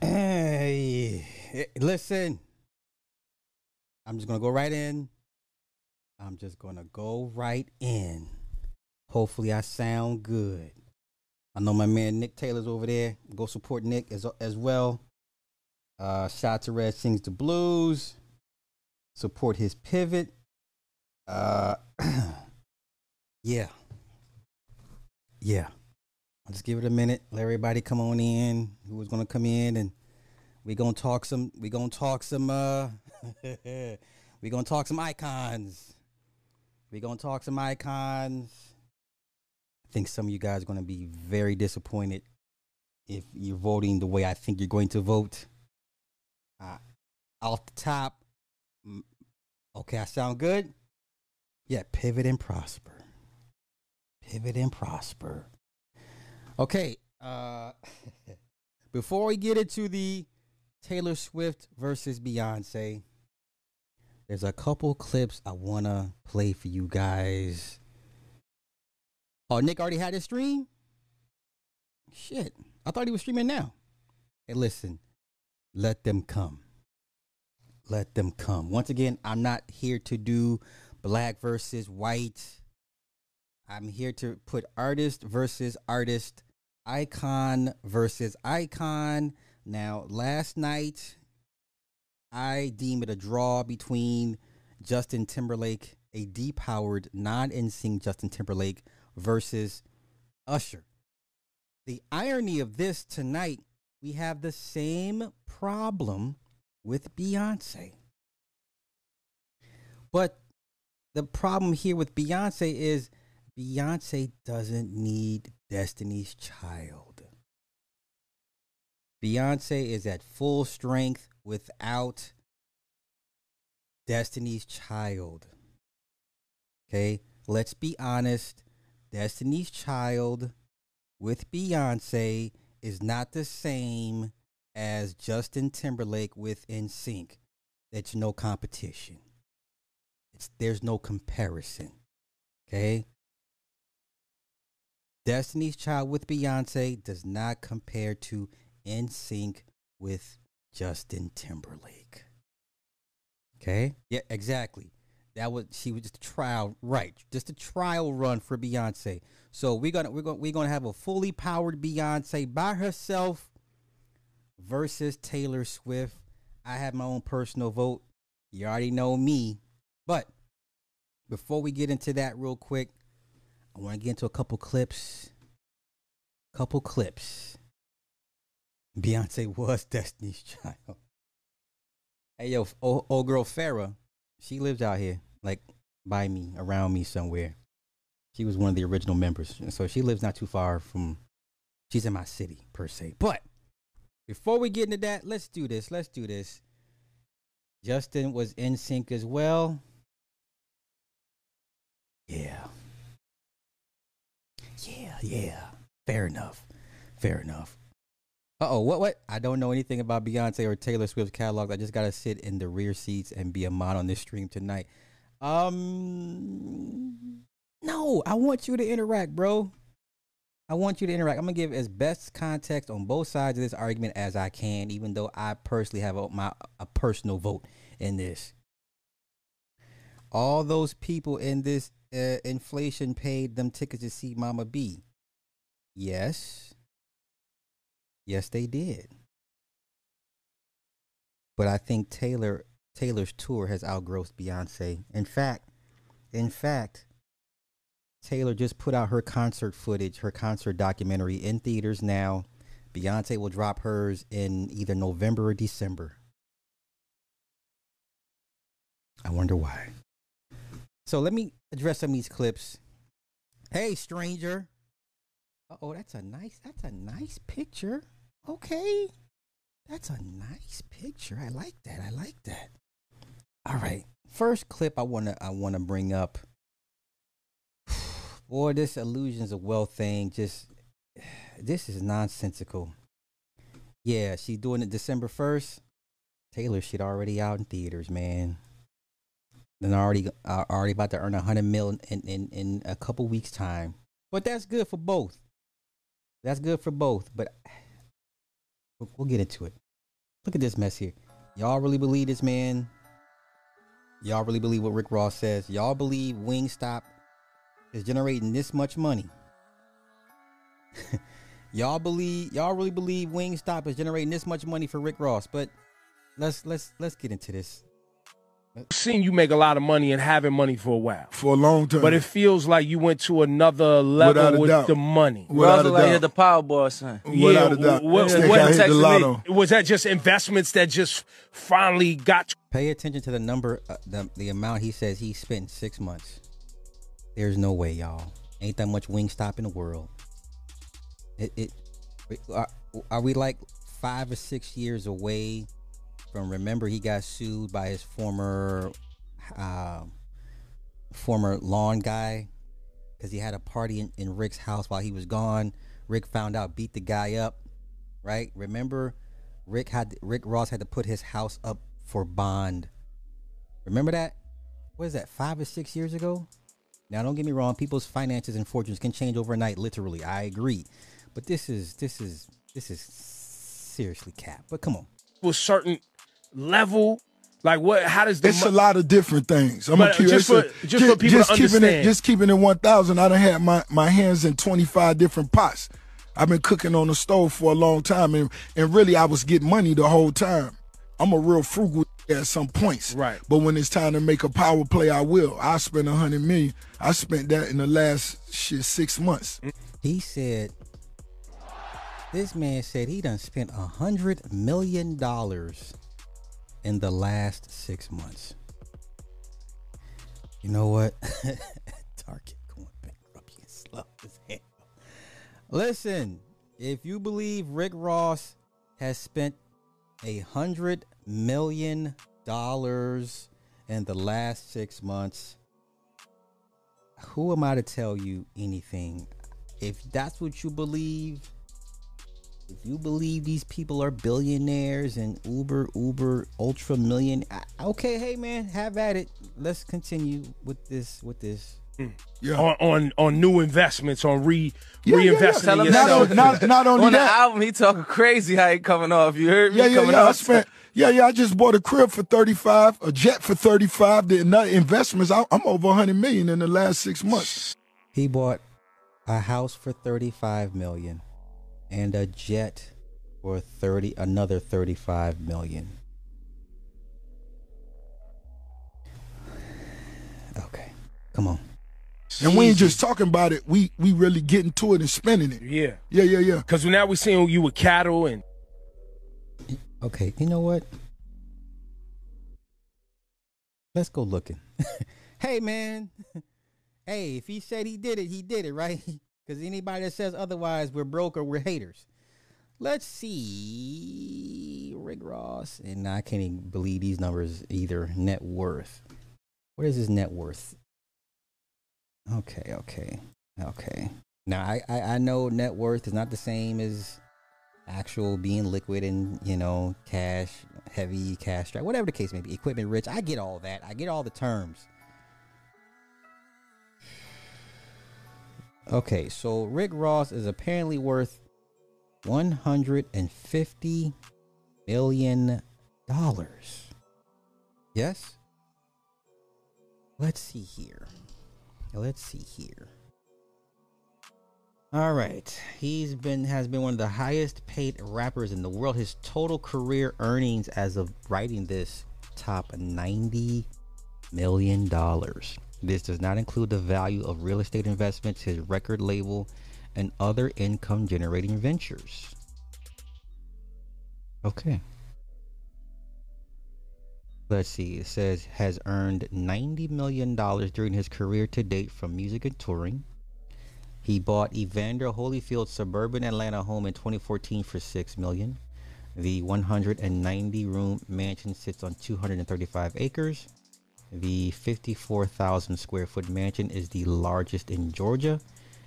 Hey, listen. I'm just gonna go right in. I'm just gonna go right in. Hopefully, I sound good. I know my man Nick Taylor's over there. Go support Nick as as well. Uh, shout out to Red Sings the Blues. Support his pivot. Uh, yeah, yeah. Just give it a minute. Let everybody come on in. Who was gonna come in and we gonna talk some. We gonna talk some. Uh, we gonna talk some icons. We gonna talk some icons. I think some of you guys are gonna be very disappointed if you're voting the way I think you're going to vote. Uh, off the top, okay, I sound good. Yeah, pivot and prosper. Pivot and prosper. Okay. Uh, before we get into the Taylor Swift versus Beyonce, there's a couple clips I want to play for you guys. Oh, Nick already had his stream? Shit. I thought he was streaming now. Hey, listen. Let them come. Let them come. Once again, I'm not here to do black versus white. I'm here to put artist versus artist icon versus icon. Now, last night, I deem it a draw between Justin Timberlake, a depowered non NSYNC Justin Timberlake, versus Usher. The irony of this tonight, we have the same problem with Beyonce. But the problem here with Beyonce is Beyonce doesn't need Destiny's Child. Beyonce is at full strength without Destiny's Child. Okay, let's be honest. Destiny's Child with Beyonce is not the same as Justin Timberlake with NSYNC. It's no competition. It's there's no comparison. Okay? Destiny's Child with Beyonce does not compare to NSYNC with Justin Timberlake. Okay? Yeah, exactly. That was she was just a trial, right? Just a trial run for Beyonce. So we're gonna we're gonna we're gonna have a fully powered Beyonce by herself versus Taylor Swift. I have my own personal vote. You already know me. But before we get into that real quick, I want to get into a couple clips. Couple clips. Beyonce was Destiny's Child. Hey yo, old, old girl Farrah, she lives out here, like by me, around me somewhere. She was one of the original members, and so she lives not too far from. She's in my city per se. But before we get into that, let's do this. Let's do this. Justin was in sync as well. Yeah. Yeah. Fair enough. Fair enough. Uh oh, what what? I don't know anything about Beyonce or Taylor Swift's catalog. I just gotta sit in the rear seats and be a mod on this stream tonight. Um No, I want you to interact, bro. I want you to interact. I'm gonna give as best context on both sides of this argument as I can, even though I personally have a, my a personal vote in this. All those people in this uh, inflation paid them tickets to see Mama B. Yes. Yes, they did. But I think Taylor Taylor's tour has outgrossed Beyonce. In fact, in fact, Taylor just put out her concert footage, her concert documentary in theaters now. Beyonce will drop hers in either November or December. I wonder why. So let me address some of these clips. Hey, stranger. Oh, that's a nice. That's a nice picture. Okay, that's a nice picture. I like that. I like that. All right. First clip I wanna I wanna bring up. Boy, this illusions of wealth thing just this is nonsensical. Yeah, she's doing it December first. Taylor shit already out in theaters, man. Then already uh, already about to earn a hundred mil in, in in a couple weeks time. But that's good for both. That's good for both. But we'll, get into it. Look at this mess here. Y'all really believe this man? Y'all really believe what Rick Ross says? Y'all believe Wingstop is generating this much money? y'all believe y'all really believe Wingstop is generating this much money for Rick Ross? But let's let's let's get into this. Seen you make a lot of money and having money for a while, for a long time. but it feels like you went to another level with doubt. the money. Without Ross a like he doubt. the Powerball, son. Without a doubt. What, This what- guy hit the texted me. lotto. was that just investments that just finally got Pay attention to the number, uh, the the amount he says he spent in six months. There's no way, y'all. Ain't that much Wingstop in the world. It, it are, are we like five or six years away Remember, he got sued by his former, uh, former lawn guy because he had a party in, in Rick's house while he was gone. Rick found out, beat the guy up. Right? Remember, Rick had Rick Ross had to put his house up for bond. Remember that? What is that? Five or six years ago? Now, don't get me wrong. People's finances and fortunes can change overnight. Literally, I agree. But this is this is this is seriously cap. But come on, a certain level? Like what? How does the It's mo- a lot of different things. I'm But uh, gonna just for- just for people to keeping it, understand. just keeping it one thousand. I done had my, my hands in twenty five different pots. I've been cooking on the stove for a long time, and and really I was getting money the whole time. I'm a real frugal at some points, Right. But when it's time to make a power play, I will. I spent a hundred million. I spent that in the last shit six months. Mm. he said. This man said he done spent a hundred million dollars in the last six months. You know what? Target going bankrupt. You slow as hell. Listen, if you believe Rick Ross has spent a hundred million dollars in the last six months, who am I to tell you anything? If that's what you believe, if you believe these people are billionaires and uber uber ultra million, okay, hey man, have at it. Let's continue with this. With this. Mm. Yeah. on, on on new investments on re Yeah, yeah, yeah. reinvesting Tell in him Not, yourself? on- not, not only On the album, he talking crazy how he coming off. You heard me Yeah, yeah, coming yeah. I spent. Yeah, yeah. I just bought a crib for thirty five, a jet for thirty five. The nut investments. I, I'm over hundred million in the last six months. He bought a house for 35 million and a jet for 30 another 35 million. Okay. Come on. And we ain't just talking about it. We we really getting to it and spending it. yeah, Yeah, yeah, yeah. because now we're seeing you with cattle and Okay, you know what? Let's go looking. hey man. hey, if he said he did it, he did it, right? Because anybody that says otherwise, we're broke or we're haters. Let's see. Rick Ross. And I can't even believe these numbers either. Net worth. What is his net worth? Okay, okay, okay. Now I, I, I know net worth is not the same as actual being liquid and you know cash heavy cash dry whatever the case may be equipment rich i get all that i get all the terms okay so rick ross is apparently worth 150 million dollars yes let's see here let's see here all right. He's been has been one of the highest paid rappers in the world. His total career earnings as of writing this top 90 million dollars. This does not include the value of real estate investments, his record label, and other income generating ventures. Okay. Let's see. It says has earned 90 million dollars during his career to date from music and touring. He bought Evander Holyfield's suburban Atlanta home in 2014 for 6 million. The 190 room mansion sits on 235 acres. The 54,000 square foot mansion is the largest in Georgia.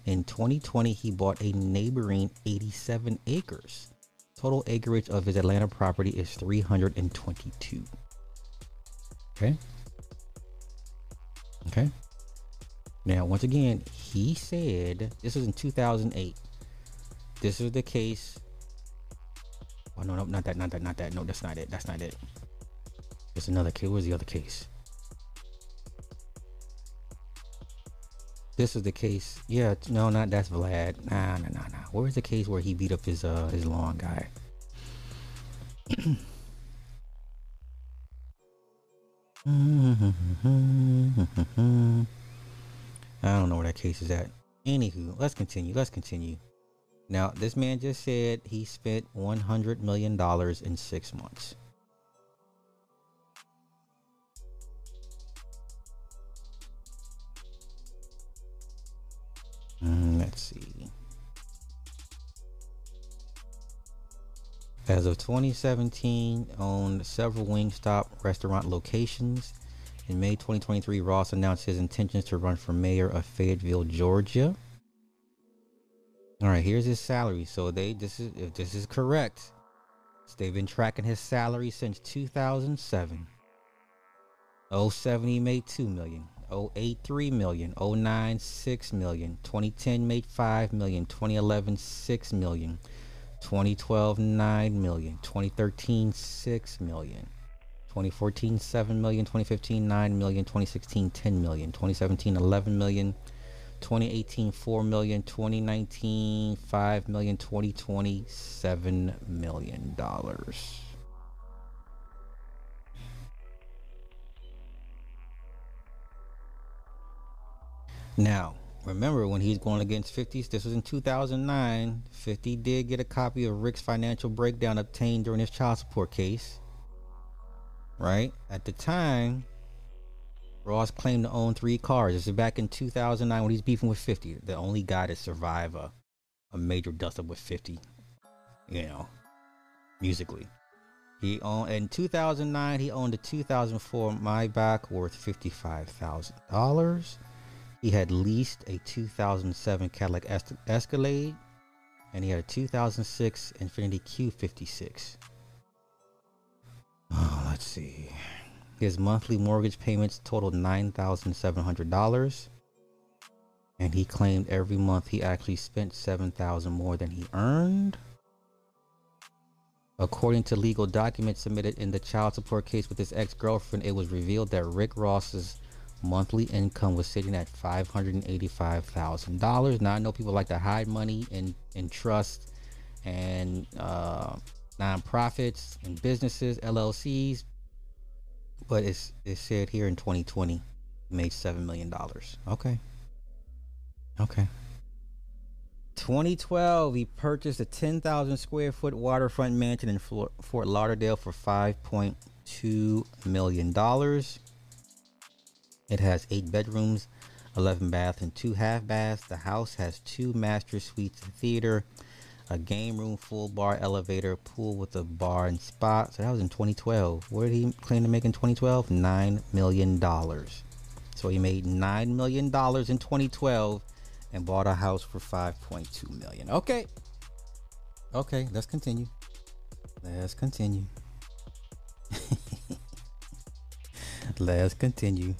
In 2020, he bought a neighboring 87 acres. Total acreage of his Atlanta property is 322. Okay. Okay. Now, once again, he said this was in 2008. This is the case Oh no, no, not that, not that, not that. No, that's not it. That's not it. There's another case. Where's the other case? This is the case. Yeah, no, not that's Vlad. Nah, nah, nah, nah. Where's the case where he beat up his uh his lawn guy? I don't know where that case is at. Anywho, let's continue. Let's continue. Now, this man just said he spent one hundred million dollars in six months. Mm, let's see. As of 2017, owned several Wingstop restaurant locations. In May 2023, Ross announced his intentions to run for mayor of Fayetteville, Georgia. All right, here's his salary. So they this is if this is correct. they've been tracking his salary since 2007. 07 he made 2 million. 08 3 million. 09 6 million. 2010 made 5 million. 2011 6 million. 2012 9 million. 2013 6 million. 2014 7 million. 2015 9 million. 2016 10 million. 2017 11 million. 2018 4 million 2019 5 million 2020 7 million dollars now remember when he's going against 50s this was in 2009 50 did get a copy of rick's financial breakdown obtained during his child support case right at the time Ross claimed to own three cars. This is back in 2009 when he's beefing with 50. The only guy to survive a, a major dust up with 50, you know, musically. He owned in 2009. He owned a 2004 Maybach worth fifty-five thousand dollars. He had leased a 2007 Cadillac Es- Escalade, and he had a 2006 Infiniti Q56. Oh, let's see. His monthly mortgage payments totaled $9,700. And he claimed every month he actually spent 7000 more than he earned. According to legal documents submitted in the child support case with his ex girlfriend, it was revealed that Rick Ross's monthly income was sitting at $585,000. Now, I know people like to hide money in, in trust and uh, nonprofits and businesses, LLCs, but it's it said here in 2020 made seven million dollars. Okay. Okay. 2012, he purchased a 10,000 square foot waterfront mansion in Fort Lauderdale for 5.2 million dollars. It has eight bedrooms, 11 baths, and two half baths. The house has two master suites, a theater, a game room, full bar, elevator, pool with a bar and spa. So that was in 2012. What did he claim to make in 2012? Nine million dollars. So he made nine million dollars in 2012 and bought a house for 5.2 million. Okay. Okay, let's continue. Let's continue. let's continue.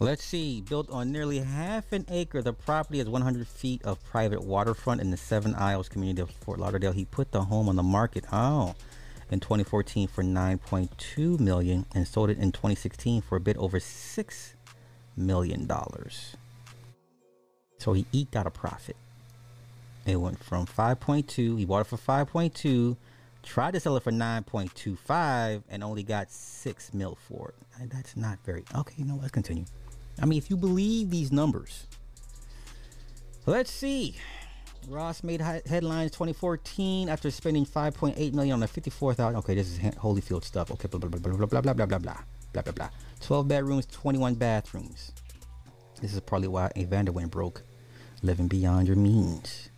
Let's see. Built on nearly half an acre, the property has 100 feet of private waterfront in the Seven Isles community of Fort Lauderdale. He put the home on the market. Oh, in 2014 for 9.2 million and sold it in 2016 for a bit over six million dollars. So he eked out a profit. It went from 5.2. He bought it for 5.2. Tried to sell it for 9.25 and only got six mil for it. That's not very okay. No, let's continue. I mean, if you believe these numbers, let's see. Ross made headlines 2014 after spending 5.8 million on a 54,000. Okay, this is Holyfield stuff. Okay, blah blah blah blah blah blah blah blah blah blah blah blah blah. 12 bedrooms, 21 bathrooms. This is probably why Evander went broke, living beyond your means.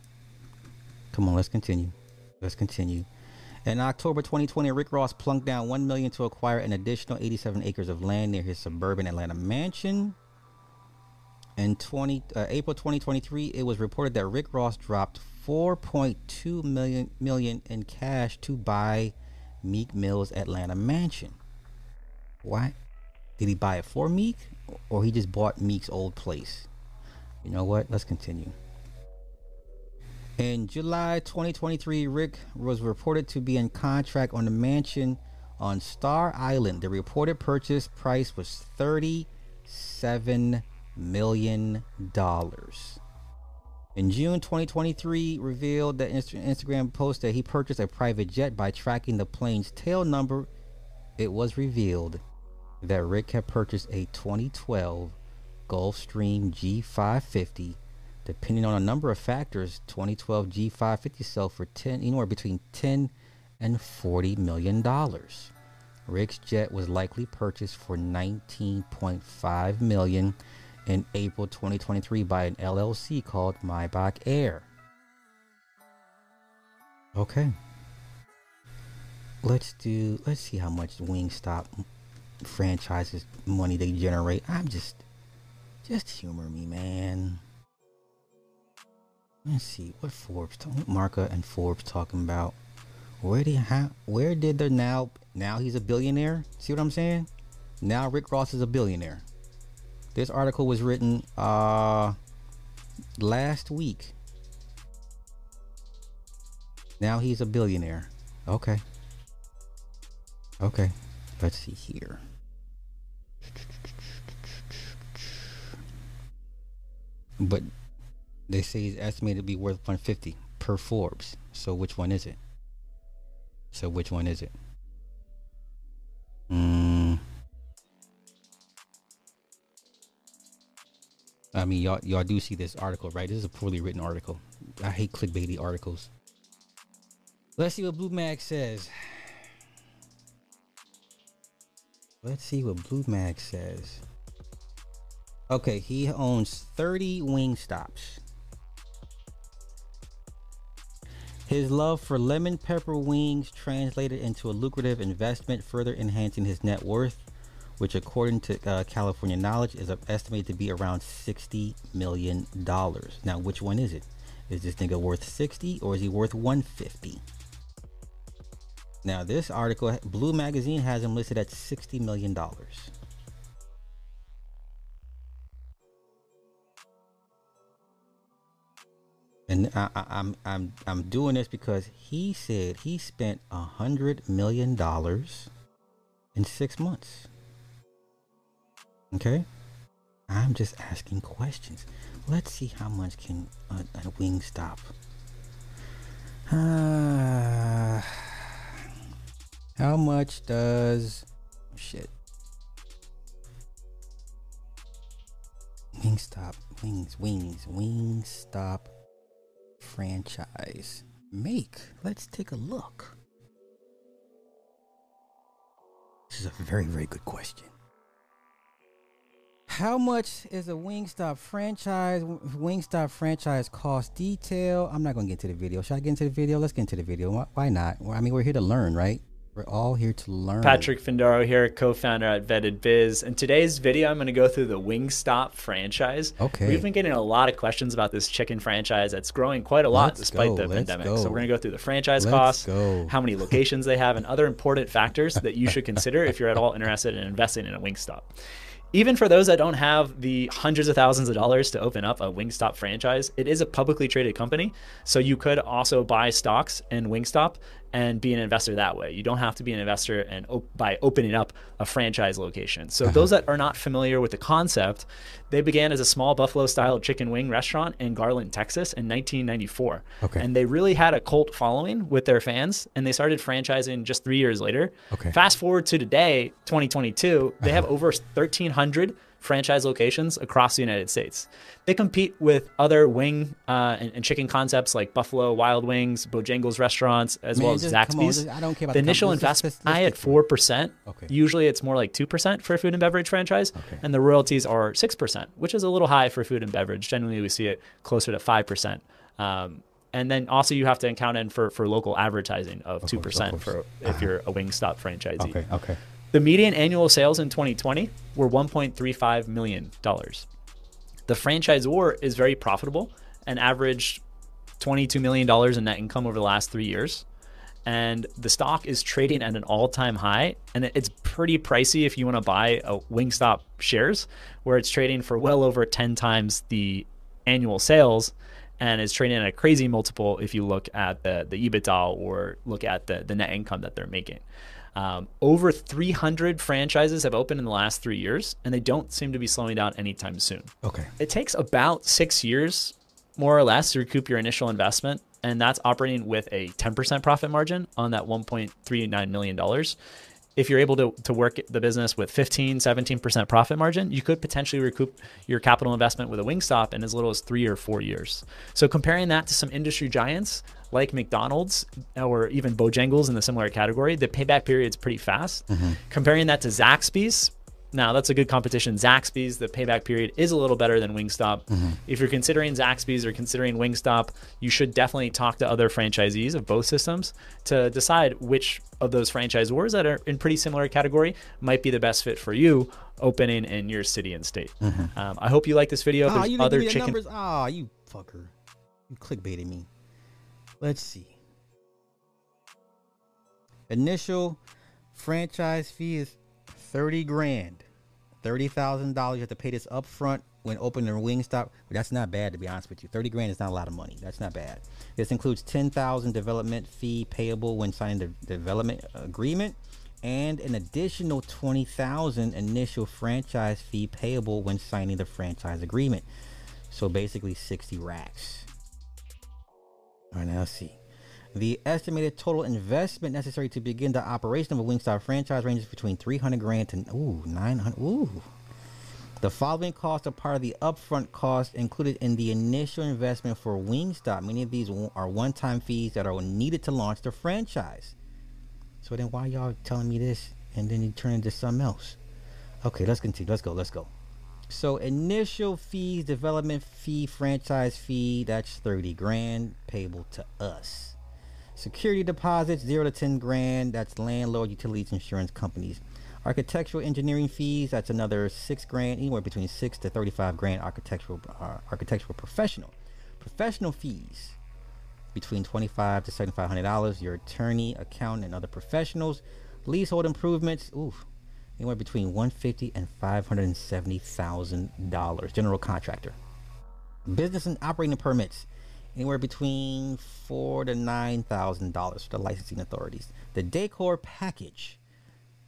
Come on, let's continue. Let's continue. In October 2020, Rick Ross plunked down 1 million to acquire an additional 87 acres of land near his suburban Atlanta mansion. In 20 uh, April 2023, it was reported that Rick Ross dropped 4.2 million million in cash to buy Meek Mill's Atlanta mansion. Why? Did he buy it for Meek or he just bought Meek's old place? You know what? Let's continue. In July 2023, Rick was reported to be in contract on the mansion on Star Island. The reported purchase price was $37 million. dollars. In June 2023, revealed that Instagram post that he purchased a private jet by tracking the plane's tail number. It was revealed that Rick had purchased a 2012 Gulfstream G550 depending on a number of factors, 2012 G550 sell for 10 anywhere between 10 and 40 million dollars. Rick's jet was likely purchased for 19.5 million in April 2023 by an LLC called Maybach Air. Okay. Let's do let's see how much Wingstop franchises money they generate. I'm just just humor me, man. Let's see what Forbes, what Marca and Forbes talking about. Where did how where did they now now he's a billionaire? See what I'm saying? Now Rick Ross is a billionaire. This article was written uh last week. Now he's a billionaire. Okay. Okay. Let's see here. But they say he's estimated to be worth 150 per Forbes. So which one is it? So which one is it? Mm. I mean, y'all, y'all do see this article, right? This is a poorly written article. I hate clickbaity articles. Let's see what Blue Mag says. Let's see what Blue Mag says. Okay, he owns 30 Wingstops. His love for lemon pepper wings translated into a lucrative investment, further enhancing his net worth, which, according to uh, California Knowledge, is estimated to be around $60 million. Now, which one is it? Is this nigga worth 60 or is he worth 150? Now, this article, Blue Magazine has him listed at $60 million. and I, I, I'm I'm I'm doing this because he said he spent a hundred million dollars in six months. Okay, I'm just asking questions. Let's see how much can a, a Wingstop. Uh, how much does oh shit Wingstop wings wings Wingstop franchise make? Let's take a look. This is a very, very good question. How much is a Wingstop franchise? Wingstop franchise cost detail. I'm not gonna get into the video. Should I get into the video? Let's get into the video. Why not? I mean, we're here to learn, right? We're all here to learn. Patrick Findaro here, co-founder at Vetted Biz. In today's video, I'm going to go through the Wingstop franchise. Okay. We've been getting a lot of questions about this chicken franchise that's growing quite a lot Let's despite go, the pandemic. go. So we're going to go through the franchise Let's costs, go. how many locations they have, and other important factors that you should consider if you're at all interested in investing in a Wingstop. Even for those that don't have the hundreds of thousands of dollars to open up a Wingstop franchise, it is a publicly traded company. So you could also buy stocks in Wingstop and be an investor that way. You don't have to be an investor and op- by opening up a franchise location. So Uh-huh. those that are not familiar with the concept, they began as a small buffalo style chicken wing restaurant in Garland, Texas in 1994. Okay. And they really had a cult following with their fans and they started franchising just 3 years later. Okay. Uh-huh. Fast forward to today, 2022, they have over 1300 franchise locations across the United States. They compete with other wing uh, and, and chicken concepts like Buffalo Wild Wings, Bojangles restaurants, as Man, well as just- on, Zaxby's. just- I don't care about the the initial. Investment I at four percent. Okay. Usually it's more like two percent for a food and beverage franchise, Okay. and the royalties are six percent, which is a little high for food and beverage. Generally, we see it closer to five percent. Um, and then also you have to account in for, for local advertising of two percent for if you're a Wingstop franchisee. Okay, okay. The median annual sales in 2020 were 1.35 million dollars. The franchisor is very profitable and averaged 22 million dollars in net income over the last three years. And the stock is trading at an all-time high, and it's pretty pricey if you want to buy a Wingstop shares, where it's trading for well over 10 times the annual sales. and is trading at a crazy multiple if you look at the the EBITDA or look at the the net income that they're making. Um, over 300 franchises have opened in the last three years, and they don't seem to be slowing down anytime soon. Okay. It takes about six years, more or less, to recoup your initial investment, and that's operating with a 10% profit margin on that 1.39 million dollars. If you're able to, to work the business with 15, 17% profit margin, you could potentially recoup your capital investment with a Wingstop in as little as three or four years. So comparing that to some industry giants like McDonald's or even Bojangles in the similar category, the payback period is pretty fast. Comparing that to Zaxby's, now that's a good competition. Zaxby's, the payback period is a little better than Wingstop. If you're considering Zaxby's or considering Wingstop, you should definitely talk to other franchisees of both systems to decide which of those franchisors that are in pretty similar category might be the best fit for you opening in your city and state. Um, I hope you like this video. Ah, There's you other give me the chicken. numbers. Ah, you fucker. You clickbaited me. Let's see. Initial franchise fee is thirty grand. Thirty thousand dollars. You have to pay this up front when opening a Wingstop. That's not bad to be honest with you. Thirty grand is not a lot of money. That's not bad. This includes ten thousand development fee payable when signing the development agreement, and an additional twenty thousand initial franchise fee payable when signing the franchise agreement. So basically sixty racks. All right, now let's see. The estimated total investment necessary to begin the operation of a Wingstop franchise ranges between 300 grand to ooh 900. Ooh. The following costs are part of the upfront cost included in the initial investment for Wingstop. Many of these are one-time fees that are needed to launch the franchise. So then, why y'all telling me this and then you turn into something else? Okay, let's continue. Let's go. Let's go. So initial fees, development fee, franchise fee, that's 30 grand payable to us. Security deposits, zero to 10 grand, that's landlord, utilities, insurance companies. Architectural engineering fees, that's another six grand, anywhere between six to 35 grand architectural, uh, architectural professional. Professional fees, between 25 to 7500 dollars your attorney accountant and other professionals leasehold improvements ooh anywhere between 150 and 570 thousand dollars general contractor. Business and operating permits anywhere between four to nine thousand dollars for the licensing authorities. The decor package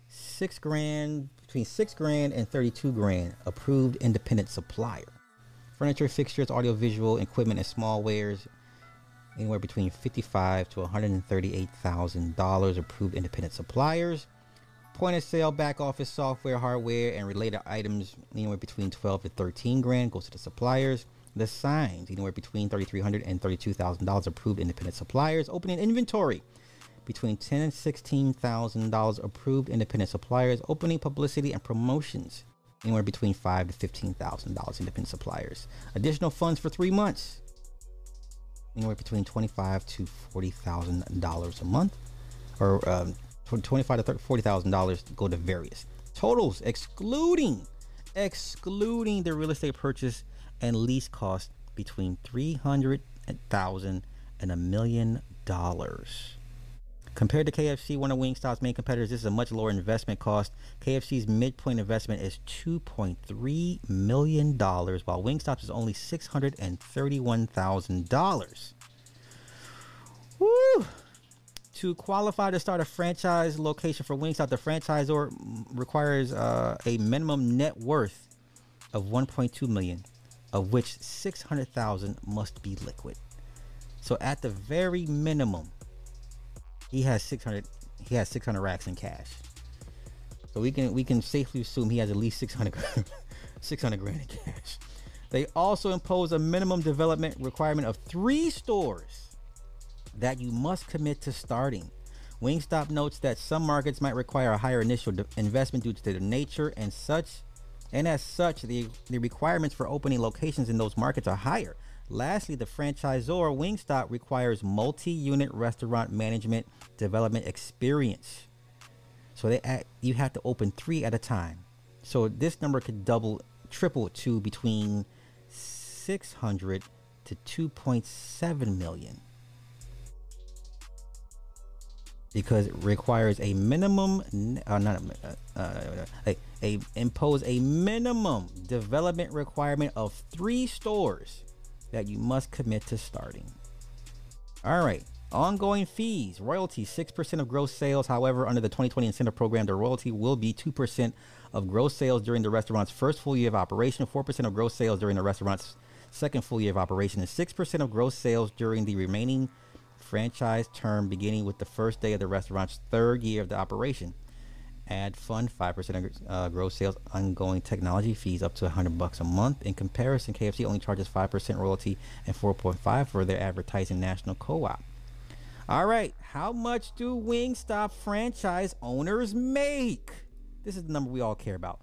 six grand between six grand and 32 grand approved independent supplier. Furniture fixtures audio visual equipment and small wares anywhere between 55 to 138 thousand dollars approved independent suppliers point of sale back office software hardware and related items anywhere between 12 to 13 grand goes to the suppliers. The signs anywhere between 3300 and 32 thousand dollars approved independent suppliers. Opening inventory between 10 and 16 thousand dollars approved independent suppliers. Opening publicity and promotions anywhere between 5 to 15 thousand dollars independent suppliers. Additional funds for three months anywhere between twenty-five to forty thousand dollars a month, or um, tw- twenty-five to 30, forty thousand dollars go to various totals, excluding excluding the real estate purchase and lease cost between three hundred thousand and a million dollars. Compared to KFC, one of Wingstop's main competitors, this is a much lower investment cost. KFC's midpoint investment is $2.3 million, while Wingstop's is only $631,000. Woo! To qualify to start a franchise location for Wingstop, the franchisor requires uh, a minimum net worth of 1.2 million, of which 600,000 must be liquid. So at the very minimum, he has 600 he has 600 racks in cash so we can we can safely assume he has at least 600 600 grand in cash they also impose a minimum development requirement of three stores that you must commit to starting wingstop notes that some markets might require a higher initial investment due to their nature and such and as such the, the requirements for opening locations in those markets are higher Lastly, the franchisor Wingstop requires multi-unit restaurant management development experience. So they act, you have to open three at a time. So this number could double, triple to between 600 to 2.7 million. Because it requires a minimum, uh, not uh, uh, a, a impose a minimum development requirement of three stores that you must commit to starting. All right. Ongoing fees, royalty, 6% of gross sales. However, under the 2020 incentive program, the royalty will be 2% of gross sales during the restaurant's first full year of operation, 4% of gross sales during the restaurant's second full year of operation, and 6% of gross sales during the remaining franchise term beginning with the first day of the restaurant's third year of the operation. Ad fund 5% of uh, gross sales ongoing technology fees up to 100 bucks a month. In comparison, KFC only charges 5% royalty and 4.5 for their advertising national co-op. All right, how much do Wingstop franchise owners make? This is the number we all care about.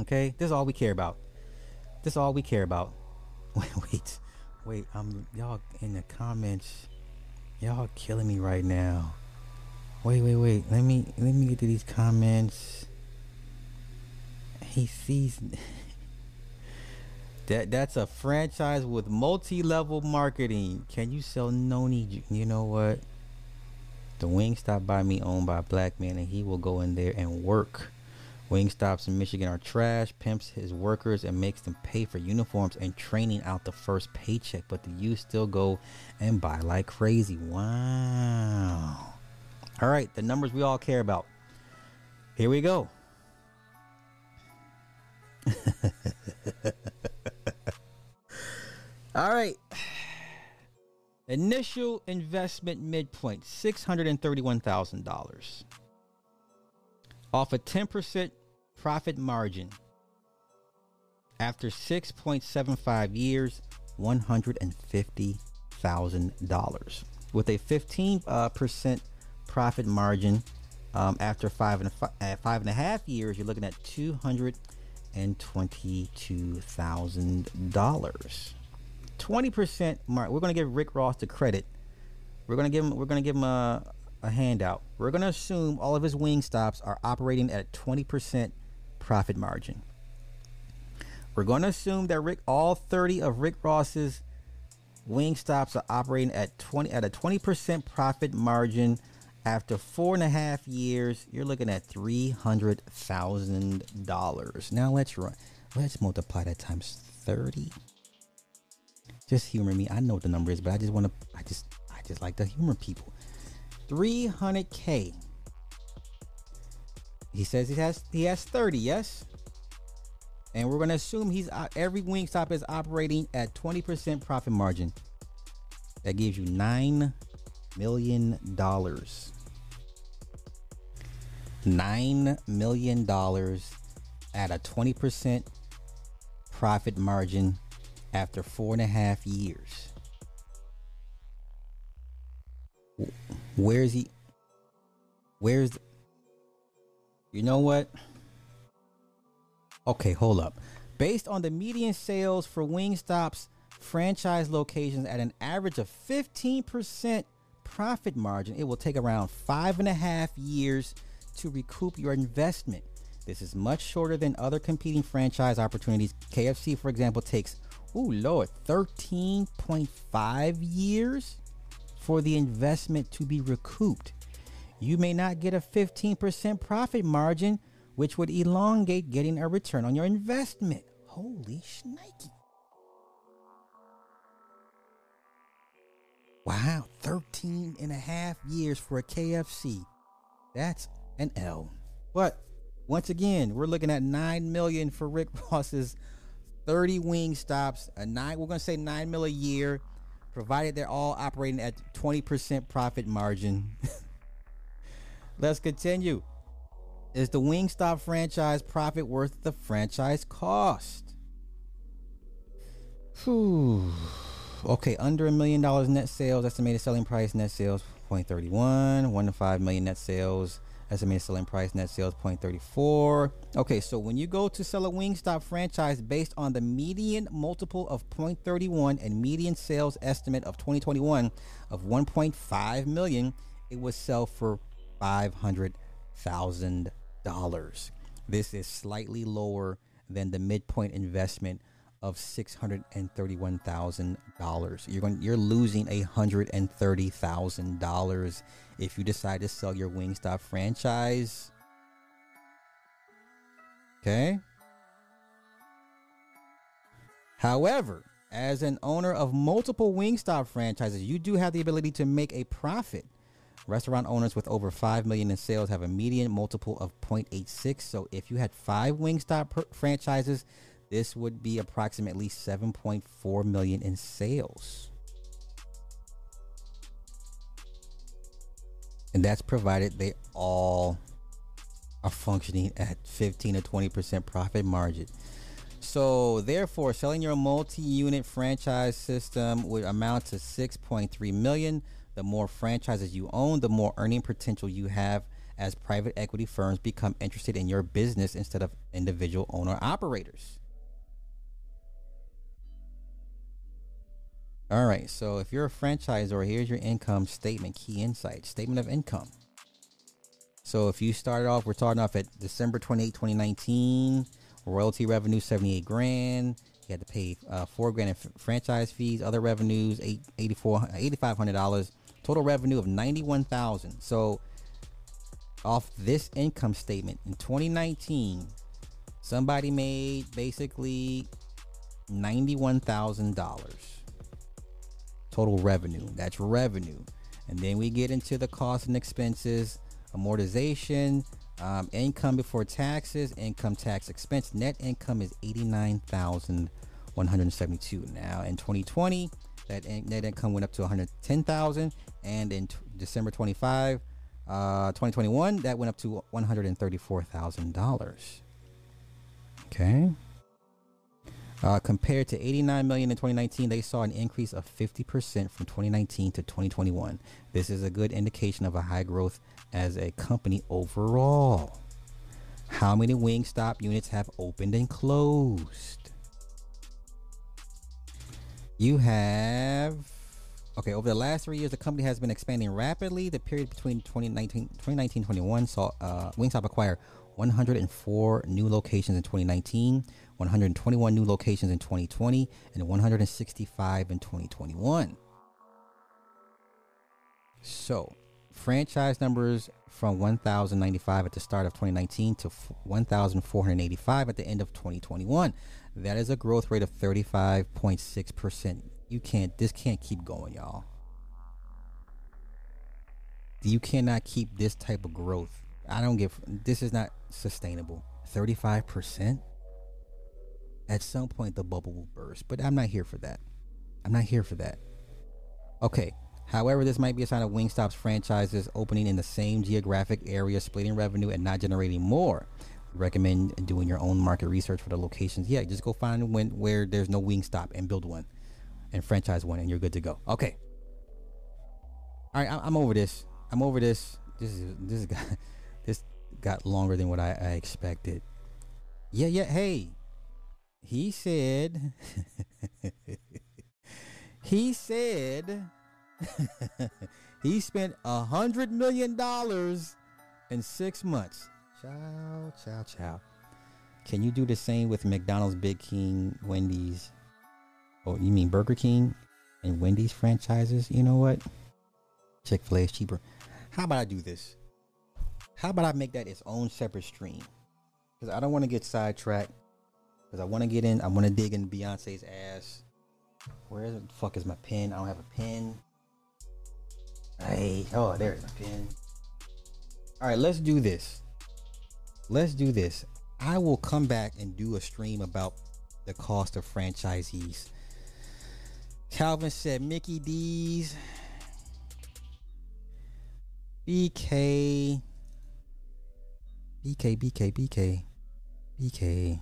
Okay, this is all we care about. This is all we care about. Wait, wait, wait. Um, y'all in the comments, y'all killing me right now. Wait, wait, wait. Let me let me get to these comments. He sees that that's a franchise with multi-level marketing. Can you sell noni? You know what? The Wingstop by me owned by a black man, and he will go in there and work. Wingstops in Michigan are trash, pimps his workers, and makes them pay for uniforms and training out the first paycheck. But the youth still go and buy like crazy. Wow. All right, the numbers we all care about. Here we go. all right. Initial investment midpoint $631,000. Off a 10% profit margin. After 6.75 years, $150,000. With a 15 uh, percent profit margin um, after five and, uh, five and a half years, you're looking at $222,000. 20% mark. We're to give Rick Ross the credit. We're to give him we're to give him a, a handout. We're going to assume all of his Wingstops are operating at a 20% profit margin. We're going to assume that Rick all 30 of Rick Ross's Wingstops are operating at 20 at a 20% profit margin. After four and a half years you're looking at $300000 now let's run let's multiply that times 30 just humor me. I know what the number is but i just want to i just i just like to humor people 300k he says he has he has 30 yes? And we're going to assume he's uh, every Wingstop is operating at 20% profit margin. That gives you 9 million dollars. Nine million dollars at a 20% profit margin after four and a half years. Where's he? Where's you know what? Okay, hold up. Based on the median sales for Wingstop's franchise locations at an average of 15% profit margin, it will take around five and a half years to recoup your investment. This is much shorter than other competing franchise opportunities. KFC, for example, takes, ooh, Lord, 13.5 years for the investment to be recouped. You may not get a 15% profit margin, which would elongate getting a return on your investment. Holy shnikey. Wow, 13 and a half years for a KFC. That's an L. But once again, we're looking at nine million for Rick Ross's 30 Wingstops. A nine, we're gonna say nine mil a year, provided they're all operating at 20% profit margin. Let's continue. Is the Wingstop franchise profit worth the franchise cost? Whew. Okay, under a million dollars net sales, estimated selling price net sales 0.31, 1 to 5 million net sales, estimated selling price net sales 0.34 okay so when you go to sell a wingstop franchise based on the median multiple of 0.31 and median sales estimate of 2021 of 1.5 million it would sell for $500000 this is slightly lower than the midpoint investment of six hundred and thirty-one thousand dollars. You're going, you're losing a hundred and thirty thousand dollars if you decide to sell your Wingstop franchise. Okay. However, As an owner of multiple Wingstop franchises, you do have the ability to make a profit. Restaurant owners with over 5 million in sales have a median multiple of 0.86. So if you had 5 Wingstop per- franchises, this would be approximately 7.4 million in sales. And that's provided they all are functioning at 15 to 20% profit margin. So, therefore, selling your multi-unit franchise system would amount to 6.3 million. The more franchises you own, the more earning potential you have as private equity firms become interested in your business instead of individual owner operators. All right, so if you're a franchisor, here's your income statement, key insight, statement of income. So if you started off, we're starting off at December 28, 2019, royalty revenue 78 grand. You had to pay uh, four grand in f- franchise fees, other revenues eight, 84 $8,500, total revenue of 91,000. So off this income statement in 2019, somebody made basically $91,000 total revenue. That's revenue. And then we get into the costs and expenses, amortization, um, income before taxes, income tax expense. Net income is 89,172. Now in 2020, that in- net income went up to 110,000. And in t- December 25, uh, 2021, that went up to $134,000. Okay. Uh, compared to 89 million in 2019, they saw an increase of 50% from 2019 to 2021. This is a good indication of a high growth as a company overall. How many Wingstop units have opened and closed? You have okay over the last three years the company has been expanding rapidly the period between 2019 2019 21 saw uh, wingstop acquire 104 new locations in 2019 121 new locations in 2020 and 165 in 2021 so franchise numbers from 1095 at the start of 2019 to 1485 at the end of 2021 that is a growth rate of 35.6% you can't this can't keep going y'all. You cannot keep this type of growth. I don't give this is not sustainable. 35% at some point the bubble will burst but i'm not here for that. I'm not here for that. Okay however this might be a sign of wingstop's franchises opening in the same geographic area splitting revenue and not generating more. Recommend doing your own market research for the locations? Yeah just go find when where there's no wingstop and build one and franchise one and you're good to go. Okay. All right i'm over this. I'm over this. This is this got this got longer than what i, I expected. Yeah yeah hey he said he said he spent a hundred million dollars in six months. Chow chow chow. Can you do the same with mcdonald's big king wendy's? Oh you mean burger king and wendy's franchises? You know what? Chick-fil-a is cheaper. How about i do this? How about i make that its own separate stream? Because i don't want to get sidetracked because I want to get in. I want to dig in Beyonce's ass. Where the fuck is my pen? I don't have a pen. Hey, oh, there's my pen. All right, let's do this. Let's do this. I will come back and do a stream about the cost of franchisees. Calvin said Mickey D's, BK, BK, BK, BK, BK.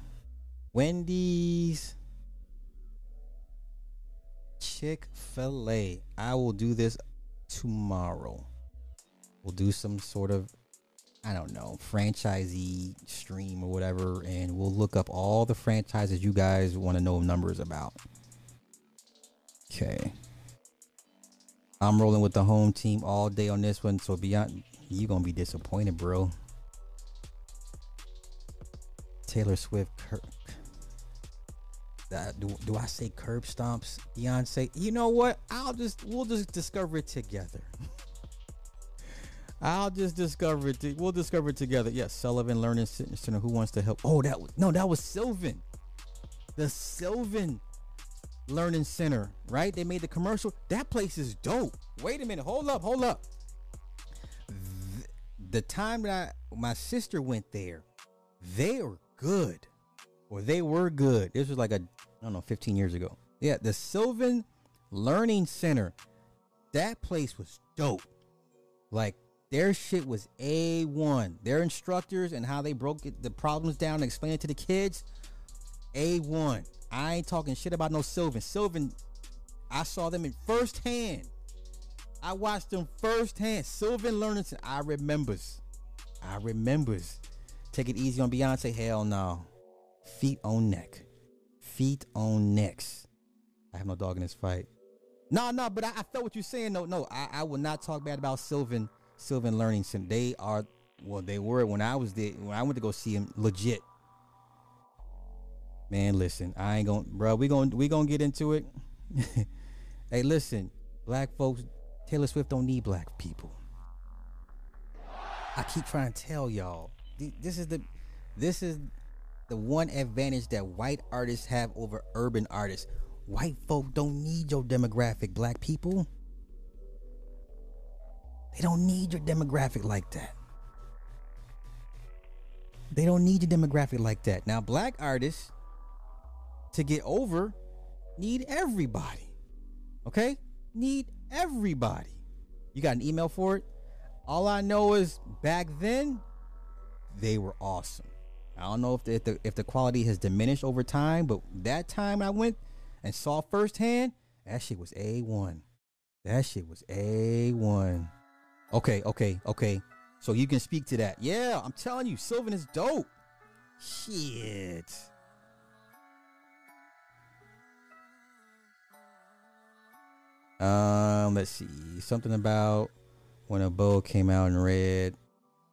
Wendy's, Chick fil A. I will do this tomorrow. We'll do some sort of, I don't know, franchisee stream or whatever, and we'll look up all the franchises you guys want to know numbers about. Okay. I'm rolling with the home team all day on this one, so beyond, you're gonna be disappointed, bro. Taylor Swift, do, do I say curb stomps? Beyonce. You know what? I'll just we'll just discover it together. I'll just discover it. We'll discover it together. Yes, Sullivan Learning Center. Who wants to help? Oh, that was no, that was Sylvan. The Sylvan. Learning Center, right? They made the commercial. That place is dope. Wait a minute. Hold up. Hold up. Th- the time that I, my sister went there, they were good, or they were good. This was like a, I don't know, 15 years ago. Yeah, the Sylvan Learning Center. That place was dope. Like their shit was A1. Their instructors and how they broke it, the problems down and explained it to the kids, A1. I ain't talking shit about no Sylvan. Sylvan, I saw them in firsthand. I watched them firsthand. Sylvan Learning Center. I remembers. I remembers. Take it easy on Beyonce. Hell no. Feet on neck. Feet on necks. I have no dog in this fight. No, no, but I, I felt what you're saying. No, no, I, I will not talk bad about Sylvan, Sylvan Learning Center. They are, well, they were when I was there, when I went to go see him. legit. Man, listen, I ain't gonna, bro. We gonna we gonna get into it. hey, listen, black folks, Taylor Swift don't need black people. I keep trying to tell y'all, this is the, this is the one advantage that white artists have over urban artists. White folk don't need your demographic, black people. They don't need your demographic like that. They don't need your demographic like that. Now, black artists, to get over, need everybody. Okay? Need everybody. You got an email for it? All I know is back then, they were awesome. I don't know if the, if the if the quality has diminished over time, but that time I went and saw firsthand, that shit was A one. That shit was A one. Okay, okay, okay. So you can speak to that. Yeah, I'm telling you, Sylvan is dope. Shit. Um, let's see. Something about when a bow came out in red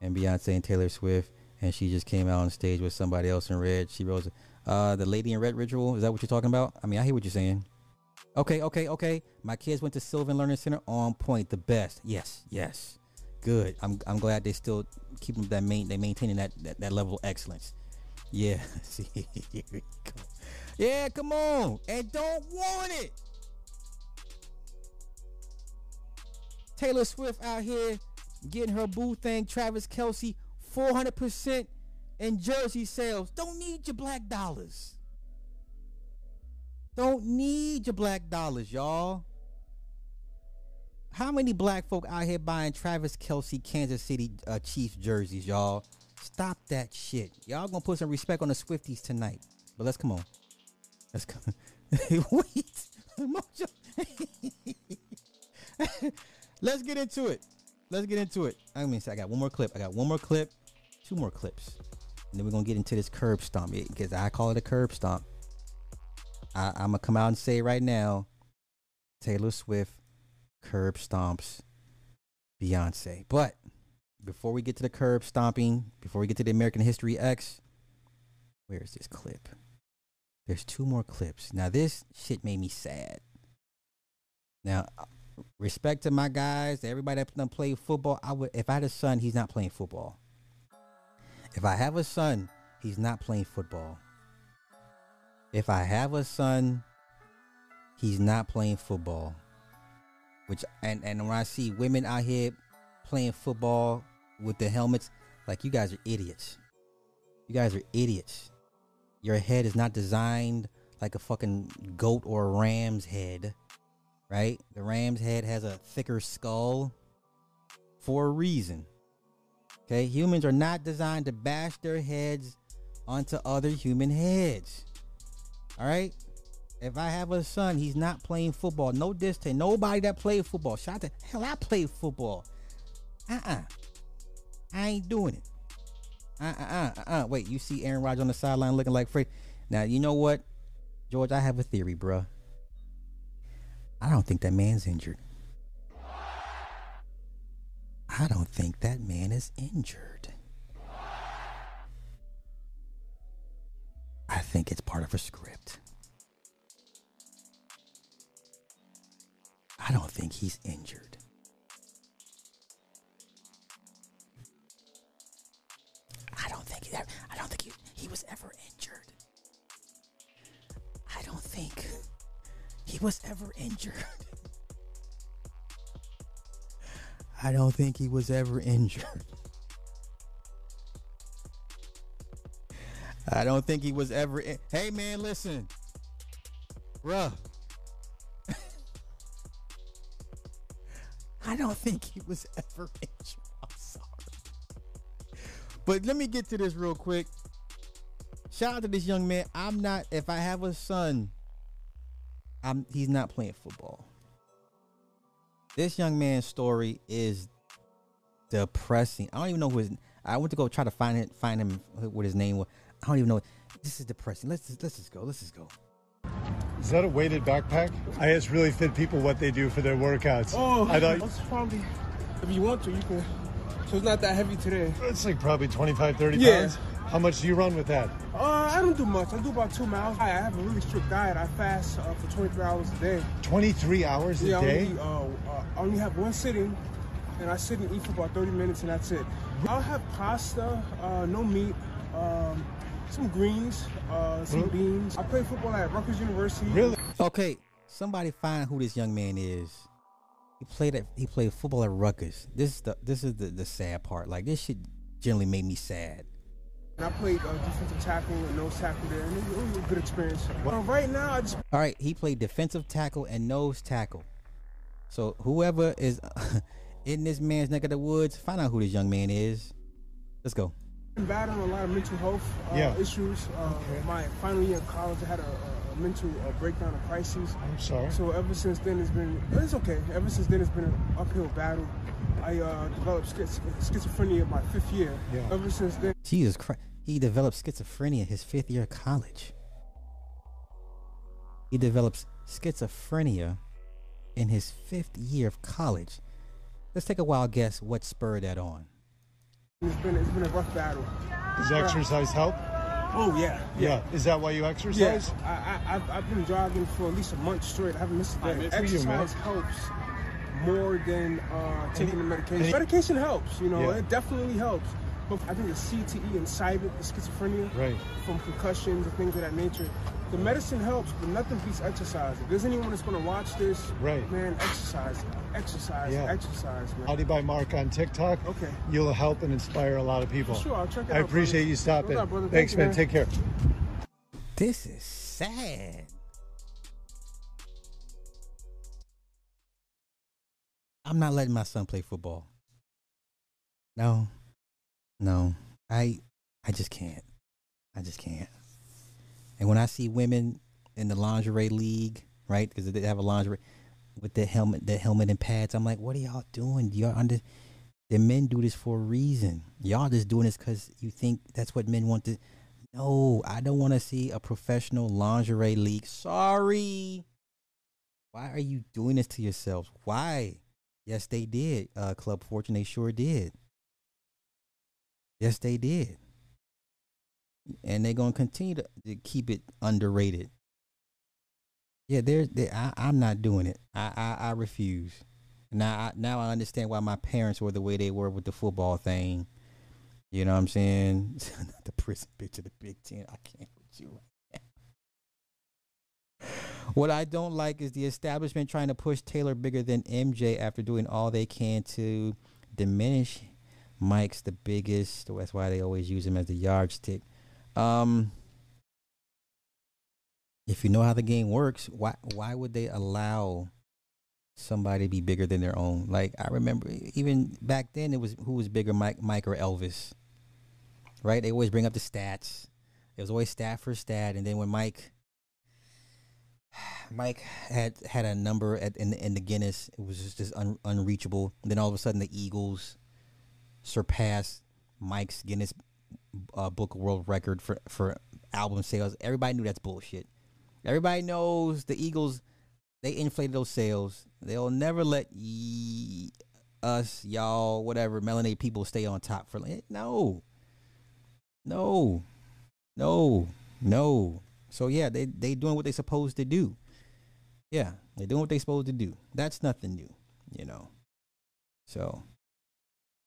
and Beyonce and Taylor Swift and she just came out on stage with somebody else in red. She rose uh the lady in red ritual. Is that what you're talking about? I mean, I hear what you're saying. Okay, okay, okay. My kids went to Sylvan Learning Center on point, the best. Yes, yes. Good. I'm I'm glad they still keep them that main they maintaining that, that that level of excellence. Yeah. See, here we go. Yeah, come on. And don't want it. Taylor Swift out here getting her boo thing. Travis Kelce, 400% in jersey sales. Don't need your black dollars. Don't need your black dollars, y'all. How many black folk out here buying Travis Kelce Kansas City uh, Chiefs jerseys, y'all? Stop that shit. Y'all gonna put some respect on the Swifties tonight. But let's come on. Let's come. Wait. Let's get into it. Let's get into it. I mean, I got one more clip. I got one more clip, two more clips, and then we're gonna get into this curb stomp because I call it a curb stomp. I, I'm gonna come out and say right now, Taylor Swift curb stomps Beyonce. But before we get to the curb stomping, before we get to the American History X, where is this clip? There's two more clips. Now this shit made me sad. Now, respect to my guys, everybody that done play football. I would if I had a son, he's not playing football. If I have a son, he's not playing football. If I have a son, he's not playing football. Which and and when I see women out here playing football with the helmets, like you guys are idiots. You guys are idiots. Your head is not designed like a fucking goat or a ram's head right? The ram's head has a thicker skull for a reason. Okay, humans are not designed to bash their heads onto other human heads. All right. If I have a son, he's not playing football. No distance. Nobody that played football. Shout to hell, I played football. Uh-uh. I ain't doing it. Uh-uh. Uh-uh. uh-uh. Wait, you see Aaron Rodgers on the sideline looking like Fred. Now you know what, George? I have a theory, bruh. I don't think that man's injured. I don't think that man is injured. I think it's part of a script. I don't think he's injured. I don't think he, I don't think he, he was ever injured. I don't think he was ever injured. I don't think he was ever injured. I don't think he was ever. In- hey man, listen, bruh. I don't think he was ever injured. I'm sorry. But let me get to this real quick. Shout out to this young man. I'm not. If I have a son, I'm. He's not playing football. This young man's story is depressing. I don't even know who his. I went to go try to find it, find him what his name was. I don't even know. This is depressing. Let's just, let's just go. Let's just go. Is that a weighted backpack? I ask really fit people what they do for their workouts. Oh, I thought that's probably. If you want to, you can. So it's not that heavy today. it's like probably 25, 30 Yeah. pounds. How much do you run with that? Uh, I don't do much. I do about two miles. I have a really strict diet. I fast uh, for 23 hours a day. 23 hours a Yeah, I day? only, uh, uh, I only have one sitting, and I sit and eat for about 30 minutes, and that's it. I'll have pasta, uh, no meat, um, some greens, uh, some Really? beans. I play football at Rutgers University. Really? Okay, somebody find who this young man is. He played at he played football at Rutgers. This is the this is the, the sad part. Like this shit generally made me sad. And I played uh, defensive tackle and nose tackle there, and it was, it was a good experience. Uh, right now, I just All right, he played defensive tackle and nose tackle. So whoever is in this man's neck of the woods, find out who this young man is. Let's go. been battling a lot of mental health uh, Yeah. issues. Uh, My final year in college, I had a, a mental uh, breakdown of crises. I'm sorry. So ever since then, it's been it's okay. Ever since then, it's been an uphill battle. I uh, developed schiz- schizophrenia my fifth year. Yeah. Ever since then, Jesus Christ. He developed schizophrenia his fifth year of college. He develops schizophrenia in his fifth year of college. Let's take a wild guess what spurred that on. it's been it's been a rough battle. Does exercise help? Oh yeah, Yeah. Is that why you exercise? Yes, I, I, I've, I've been jogging for at least a month straight. I haven't missed a day. mean, for you, man. Exercise helps more than uh, taking the medication. medication helps, you know, Yeah. it definitely helps. But I think the CTE incited the schizophrenia Right. from concussions and things of that nature. The medicine helps, but nothing beats exercise. If there's anyone that's going to watch this, Right. man, exercise, exercise, Yeah. exercise, man. Howdy by Mark on TikTok. Okay. You'll help and inspire a lot of people. Sure, I'll check it I out, appreciate brother. you stopping. No doubt, brother. Thanks, Thank you, man. man. Take care. This is sad. I'm not letting my son play football. No. No. I I just can't. I just can't. And when I see women in the lingerie league, right? Because they have a lingerie with the helmet, the helmet and pads. I'm like, what are y'all doing? Y'all under the men do this for a reason. Y'all just doing this because you think that's what men want to. No, I don't want to see a professional lingerie league. Sorry. Why are you doing this to yourselves? Why? Yes, they did. Uh, Club Fortune, they sure did. Yes, they did. And they're gonna continue to, to keep it underrated. Yeah, they're, they I, I'm not doing it. I, I, I refuse. Now, I, now I understand why my parents were the way they were with the football thing. You know what I'm saying? Not the prison bitch of the Big Ten. I can't with you right now. What I don't like is the establishment trying to push Taylor bigger than MJ after doing all they can to diminish Mike's the biggest. That's why they always use him as the yardstick. Um, if you know how the game works, why why would they allow somebody to be bigger than their own? Like I remember, even back then, it was who was bigger, Mike, Mike or Elvis, right? They always bring up the stats. It was always stat for stat, and then when Mike, Mike had had a number at in the, in the Guinness, it was just, just un, unreachable. And then all of a sudden, the Eagles surpassed Mike's Guinness uh, Book World Record for for album sales. Everybody knew that's bullshit. Everybody knows the Eagles. They inflated those sales. They'll never let ye, us, y'all, whatever, melanated people stay on top for like no, no, no, no. So yeah, they they doing what they supposed to do. Yeah, they're doing what they supposed to do. That's nothing new, you know. So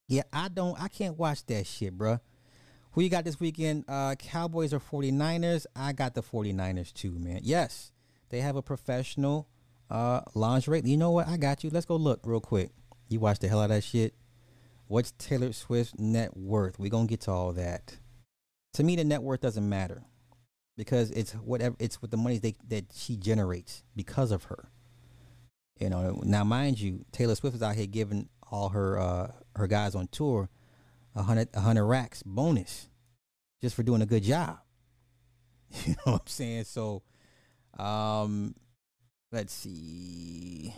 yeah, I don't. I can't watch that shit, bruh. Who you got this weekend? Uh, Cowboys or 49ers? I got the 49ers too, man. Yes, they have a professional uh, lingerie. You know what? I got you. Let's go look real quick. You watch the hell out of that shit. What's Taylor Swift's net worth? We're gonna get to all that. To me, the net worth doesn't matter because it's whatever. It's with the money they, that she generates because of her. You know. Now, mind you, Taylor Swift is out here giving all her uh, her guys on tour a hundred a hundred racks bonus just for doing a good job. You know what I'm saying? So, um, let's see.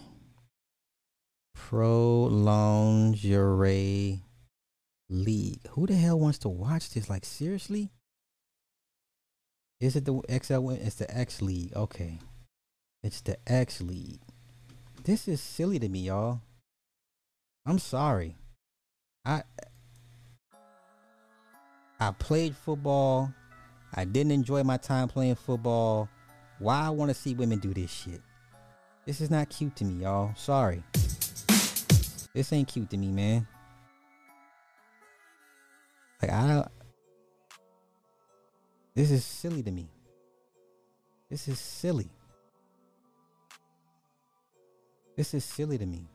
Pro Lingerie League. Who the hell wants to watch this? Like seriously? Is it the XL? It's the X League. Okay, it's the X League. This is silly to me, y'all. I'm sorry. I I played football. I didn't enjoy my time playing football. Why I want to see women do this shit? This is not cute to me, y'all. Sorry. This ain't cute to me, man. Like I don't. This is silly to me. This is silly. This is silly to me.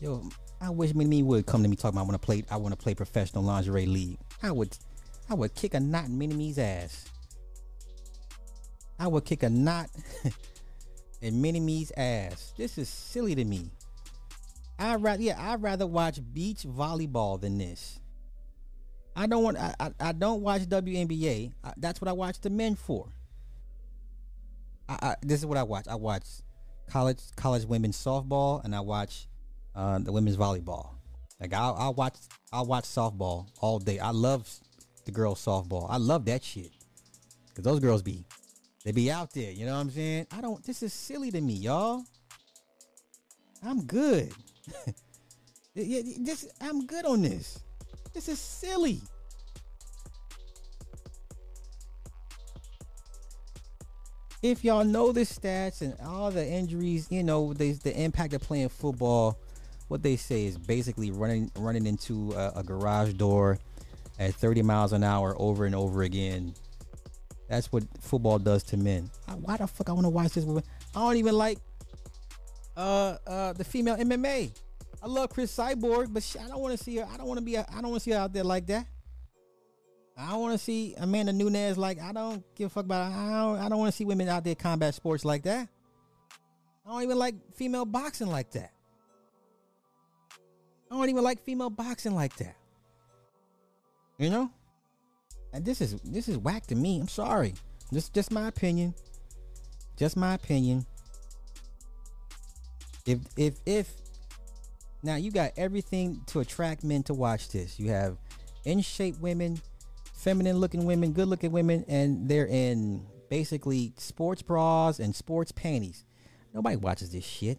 Yo, I wish me would come to me talking about I want to play. I want to play professional lingerie league. I would, I would kick a knot in Mini-Me's ass. I would kick a knot in Mini-Me's ass. This is silly to me. I rather yeah, I'd rather watch beach volleyball than this. I don't want I, I, I don't watch WNBA. I, that's what I watch the men for. I, I, this is what I watch. I watch college college women's softball and I watch uh, the women's volleyball. Like I'll, I'll watch I'll watch softball all day. I love the girls softball. I love that shit. Cause those girls be they be out there, you know what I'm saying? I don't this is silly to me, y'all. I'm good. yeah, this I'm good on this. This is silly. If y'all know the stats and all the injuries, you know, the the impact of playing football, what they say is basically running running into a, a garage door at 30 miles an hour over and over again. That's what football does to men. Why the fuck I want to watch this? Woman? I don't even like uh uh the female MMA. I love Cris Cyborg, but I don't want to see her. I don't want to be. I don't want to see her out there like that. I don't want to see Amanda Nunes like. I don't give a fuck about. I don't. I don't want to see women out there combat sports like that. I don't even like female boxing like that. I don't even like female boxing like that. You know? And this is this is whack to me. I'm sorry. This just my opinion. Just my opinion. If if if now you got everything to attract men to watch this. You have in shape women, feminine looking women, good looking women, and they're in basically sports bras and sports panties. Nobody watches this shit.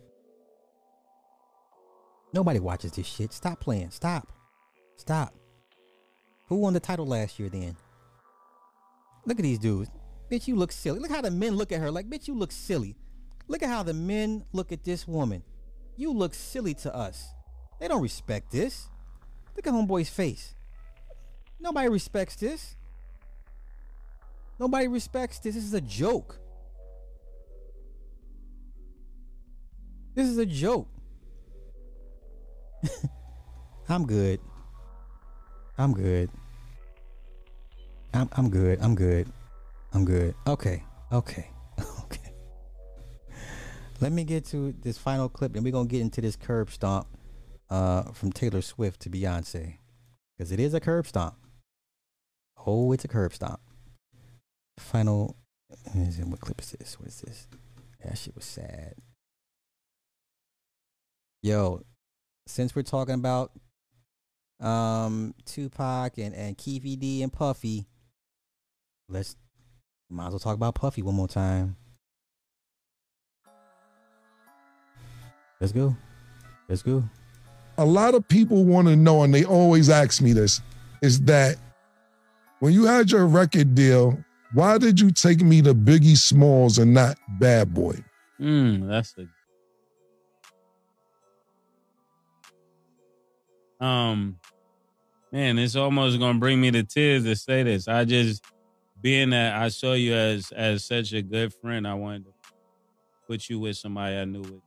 Nobody watches this shit. Stop playing. Stop. Stop. Who won the title last year then? Look at these dudes. Bitch, you look silly. Look how the men look at her. Like, bitch, you look silly. Look at how the men look at this woman. You look silly to us. They don't respect this. Look at homeboy's face. Nobody respects this. Nobody respects this. This is a joke. This is a joke. I'm good. I'm good. I'm I'm good. I'm good. I'm good. Okay. Okay. okay. Let me get to this final clip and we're gonna get into this curb stomp uh from Taylor Swift to Beyonce. Because it is a curb stomp. Oh, it's a curb stomp. Final what clip is this? What is this? That shit was sad. Yo, since we're talking about um Tupac and and Keffe D and Puffy, let's might as well talk about Puffy one more time. Let's go. Let's go. A lot of people want to know, and they always ask me this, is that when you had your record deal, why did you take me to Biggie Smalls and not Bad Boy? Mm, that's a Um, man, it's almost gonna bring me to tears to say this. I just being that I saw you as as such a good friend, I wanted to put you with somebody I knew with.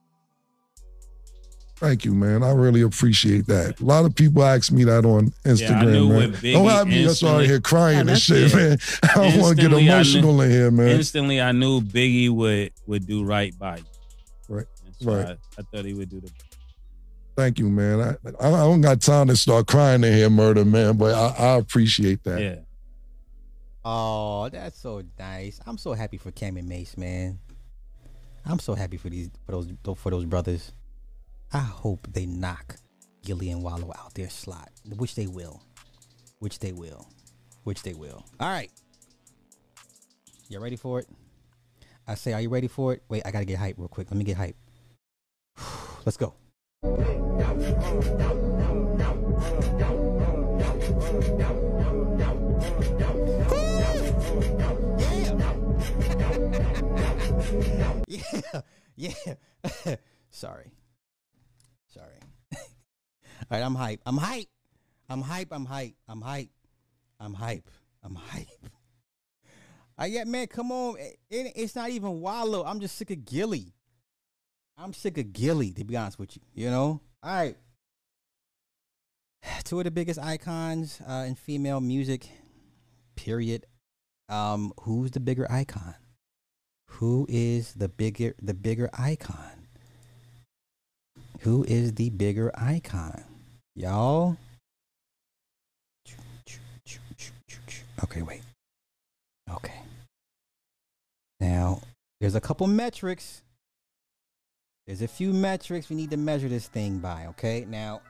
Thank you, man. I really appreciate that. A lot of people ask me that on Instagram, knew man. Don't have me that's all here crying Yeah, and shit, it. man. I don't want to get I knew- emotional in here, man. Instantly, I knew Biggie would would do right by you. Right, so right. I, I thought he would do the. Thank you, man. I, I I don't got time to start crying in here, murder, man. But I, I appreciate that. Yeah. Oh, that's so nice. I'm so happy for Cam and Mase, man. I'm so happy for these for those for those brothers. I hope they knock Gillie and Wallo out their slot, which they will, which they will, which they will. All right, you ready for it? I say, are you ready for it? Wait, I gotta get hype real quick. Let me get hype. Let's go. Yeah, yeah. Sorry, sorry. All right, I'm hype. I'm hype. I'm hype. I'm hype. I'm hype. I'm hype. I'm hype. Uh, yeah, man, come on. It, it- it's not even Wallo. I'm just sick of Gillie. I'm sick of Gillie, to be honest with you. You know? All right. Two of the biggest icons uh, in female music, period. Um, who's the bigger icon? Who is the bigger the bigger icon? Who is the bigger icon? Y'all? Okay, wait. Okay. Now, there's a couple metrics. There's a few metrics we need to measure this thing by, okay? Now,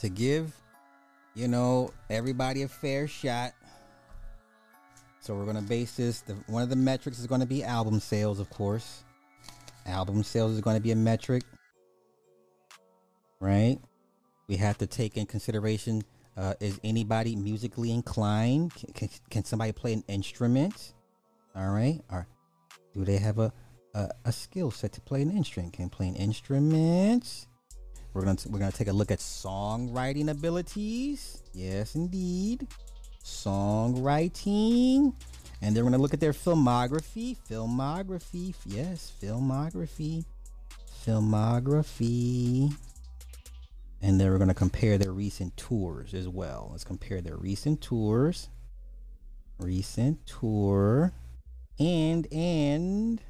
to give, you know, everybody a fair shot. So we're gonna base this. The, one of the metrics is gonna be album sales, of course. Album sales is gonna be a metric, right? We have to take in consideration: uh, is anybody musically inclined? Can, can, can somebody play an instrument? All right. Or do they have a a, a skill set to play an instrument? Can play an instrument? We're gonna we're gonna take a look at songwriting abilities. Yes, indeed, songwriting, and then we're gonna look at their filmography. Filmography, yes, filmography, filmography, and then we're gonna compare their recent tours as well. Let's compare their recent tours, recent tour, and and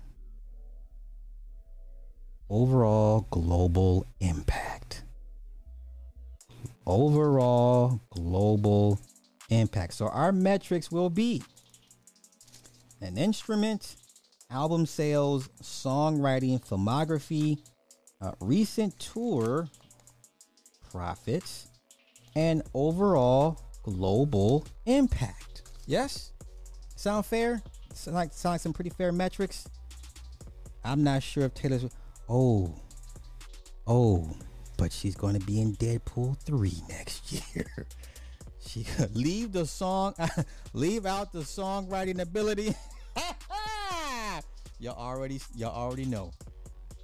overall global impact. Overall global impact. So our metrics will be an instrument, album sales, songwriting, filmography, uh, recent tour profits, and overall global impact. Yes? Sound fair? Sound like, sound like some pretty fair metrics? I'm not sure if Taylor's. Oh, oh, but she's to be in Deadpool three next year. She could leave the song, leave out the songwriting ability. y'all already, y'all already know.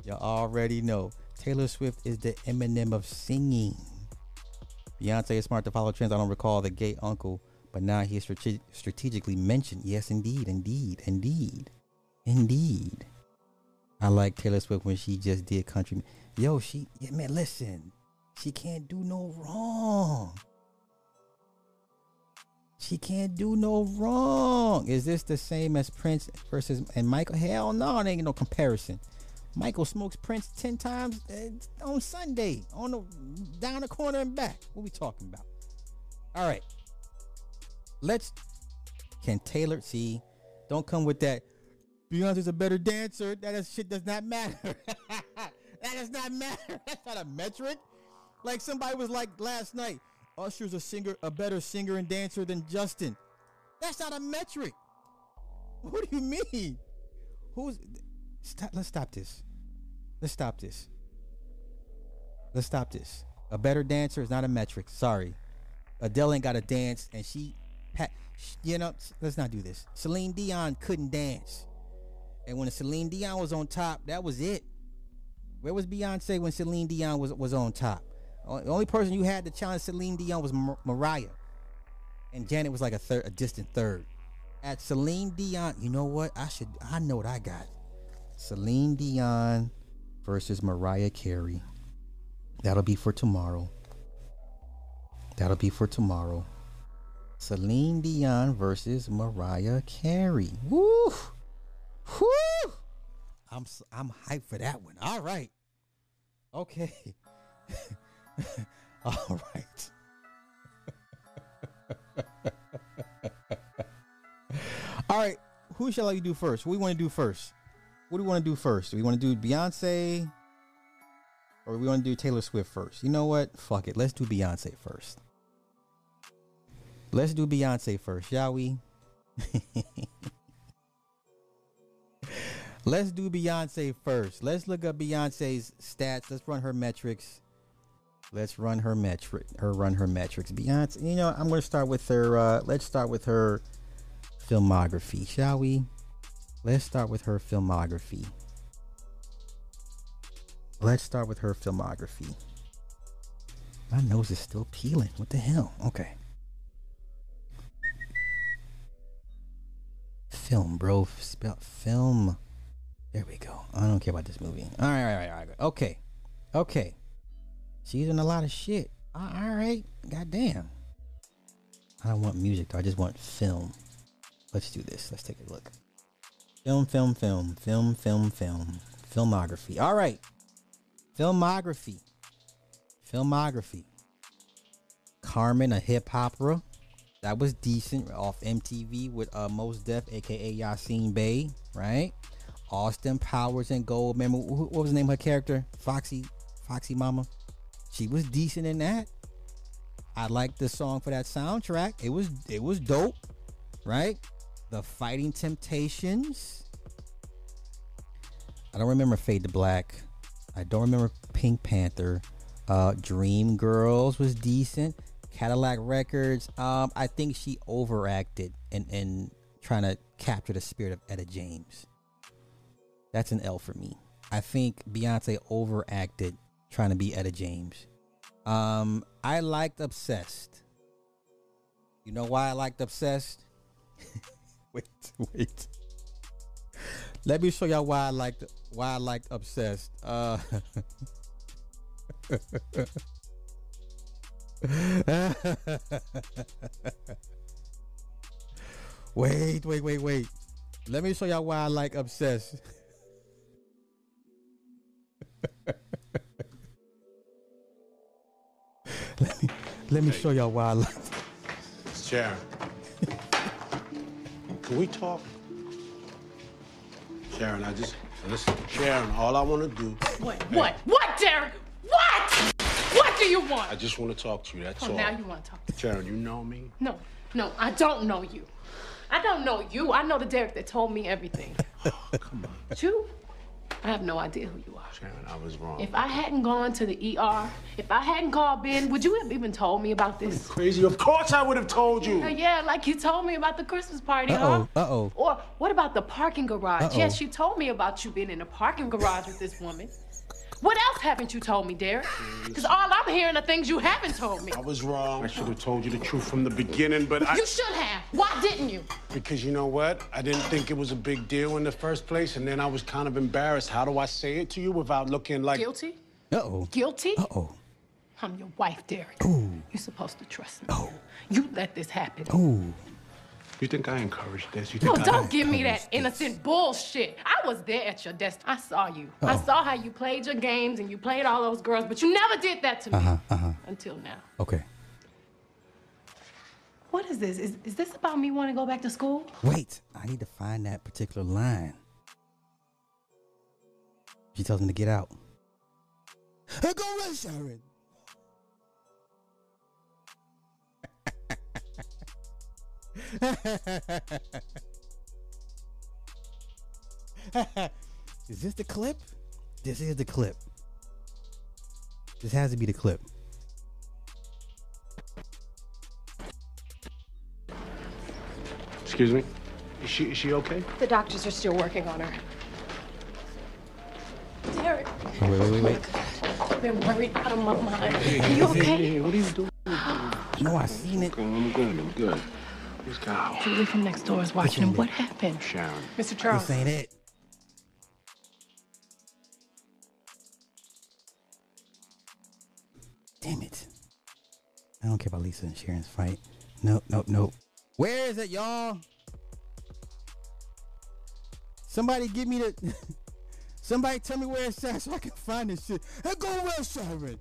Y'all already know. Taylor Swift is the Eminem of singing. Beyonce is smart to follow trends. I don't recall the gay uncle, but now he is strate- strategically mentioned. Yes, indeed, indeed, indeed, indeed. I like Taylor Swift when she just did country. Yo, she yeah, man, listen. She can't do no wrong. She can't do no wrong. Is this the same as Prince versus and Michael? Hell no, it ain't no comparison. Michael smokes Prince ten times uh, on Sunday, on the down the corner and back. What we talking about? All right, let's. Can Taylor see? Don't come with that. Beyonce's a better dancer. That is, shit does not matter. that does not matter. That's not a metric. Like somebody was like last night, Usher's a singer, a better singer and dancer than Justin. That's not a metric. What do you mean? Who's? Stop, let's stop this. Let's stop this. Let's stop this. A better dancer is not a metric. Sorry, Adele ain't got to dance, and she, you know, let's not do this. Celine Dion couldn't dance. And when Celine Dion was on top, that was it. Where was Beyonce when Celine Dion was was on top? The only person you had to challenge Celine Dion was Mar- Mariah, and Janet was like a third, a distant third. At Celine Dion, you know what? I should. I know what I got. Celine Dion versus Mariah Carey. That'll be for tomorrow. That'll be for tomorrow. Celine Dion versus Mariah Carey. Woo! Woo! I'm I'm hyped for that one. All right. Okay. All right. All right. Who shall I do first? What do we want to do first? What do we want to do first? Do we want to do Beyonce or we want to do Taylor Swift first? You know what? Fuck it. Let's do Beyonce first. Let's do Beyonce first, shall we? Let's do Beyonce first. Let's look up Beyonce's stats. Let's run her metrics. Let's run her metric. Her run her metrics. Beyonce. You know, I'm to start with her. Uh, let's start with her filmography, shall we? Let's start with her filmography. Let's start with her filmography. My nose is still peeling. What the hell? Okay. Film, bro. Spell film. There we go. I don't care about this movie. All right, all right, all right. Okay. Okay. She's in a lot of shit. All right. Goddamn. I don't want music though. I just want film. Let's do this. Let's take a look. Film, film, film, film, film, film. Filmography. All right. Filmography. Filmography. Carmen, a Hip Hopera. That was decent off MTV with uh, Mos Def, aka Yasin Bey, right? Austin Powers and Gold. Remember what was the name of her character? Foxy, Foxy Mama. She was decent in that. I liked the song for that soundtrack. It was it was dope, right? The Fighting Temptations. I don't remember Fade to Black. I don't remember Pink Panther. Uh, Dream Girls was decent. Cadillac Records. Um, I think she overacted in, in trying to capture the spirit of Etta James. That's an L for me. I think Beyonce overacted trying to be Etta James. Um, I liked Obsessed. You know why I liked Obsessed? wait, wait. Let me show y'all why I liked why I liked Obsessed. Uh wait, wait, wait, wait. Let me show y'all why I like Obsessed. let me let me show y'all why I like Sharon. Can we talk? Sharon, I just listen. Sharon, all I want to do, What? What? What, Derek? What? What do you want? I just want to talk to you. That's Oh, all. now you want to talk to Sharon, you know me. No, no, I don't know you. I don't know you. I know the Derek that told me everything. Oh, come on, But you, I have no idea who you are. Sharon. I was wrong. If I hadn't gone to the ER, if I hadn't called Ben, would you have even told me about this? It's crazy. Of course, I would have told you. Uh, yeah, like you told me about the Christmas party, Uh-oh, huh? uh-oh. Or what about the parking garage? Uh-oh. Yes, you told me about you being in the parking garage with this woman. What else haven't you told me, Derek? Because all I'm hearing are things you haven't told me. I was wrong. I should have told you the truth from the beginning, but I. You should have. Why didn't you? Because you know what? I didn't think it was a big deal in the first place, and then I was kind of embarrassed. How do I say it to you without looking like. Guilty? Uh-oh. Guilty? Uh-oh. I'm your wife, Derek. Ooh. You're supposed to trust me. Oh. You let this happen. Ooh. You think I encouraged this? You No, think I. don't give me that innocent bullshit. I was there at your desk. I saw you. I Oh. saw how you played your games and you played all those girls, but you never did that to me. Uh-huh, uh-huh. Until now. Okay. What is this? Is, is this about me wanting to go back to school? Wait, I need to find that particular line. She tells me to get out. Hey, go run, Sharon. is this the clip? This is the clip. This has to be the clip. Excuse me? Is she, is she okay? The doctors are still working on her. Derek. Wait, wait, wait, wait. I've been worried out of my mind. Are you okay? what are you doing? No, I seen it. I'm good, I'm good. Who's Kyle? Julie from next door is watching him. What happened? Sharon. Mr. Charles. This ain't it. Damn it. I don't care about Lisa and Sharon's fight. Nope, nope, nope. Where is it, y'all? Somebody give me the. Somebody tell me where it's at so I can find this shit. And go where Sharon.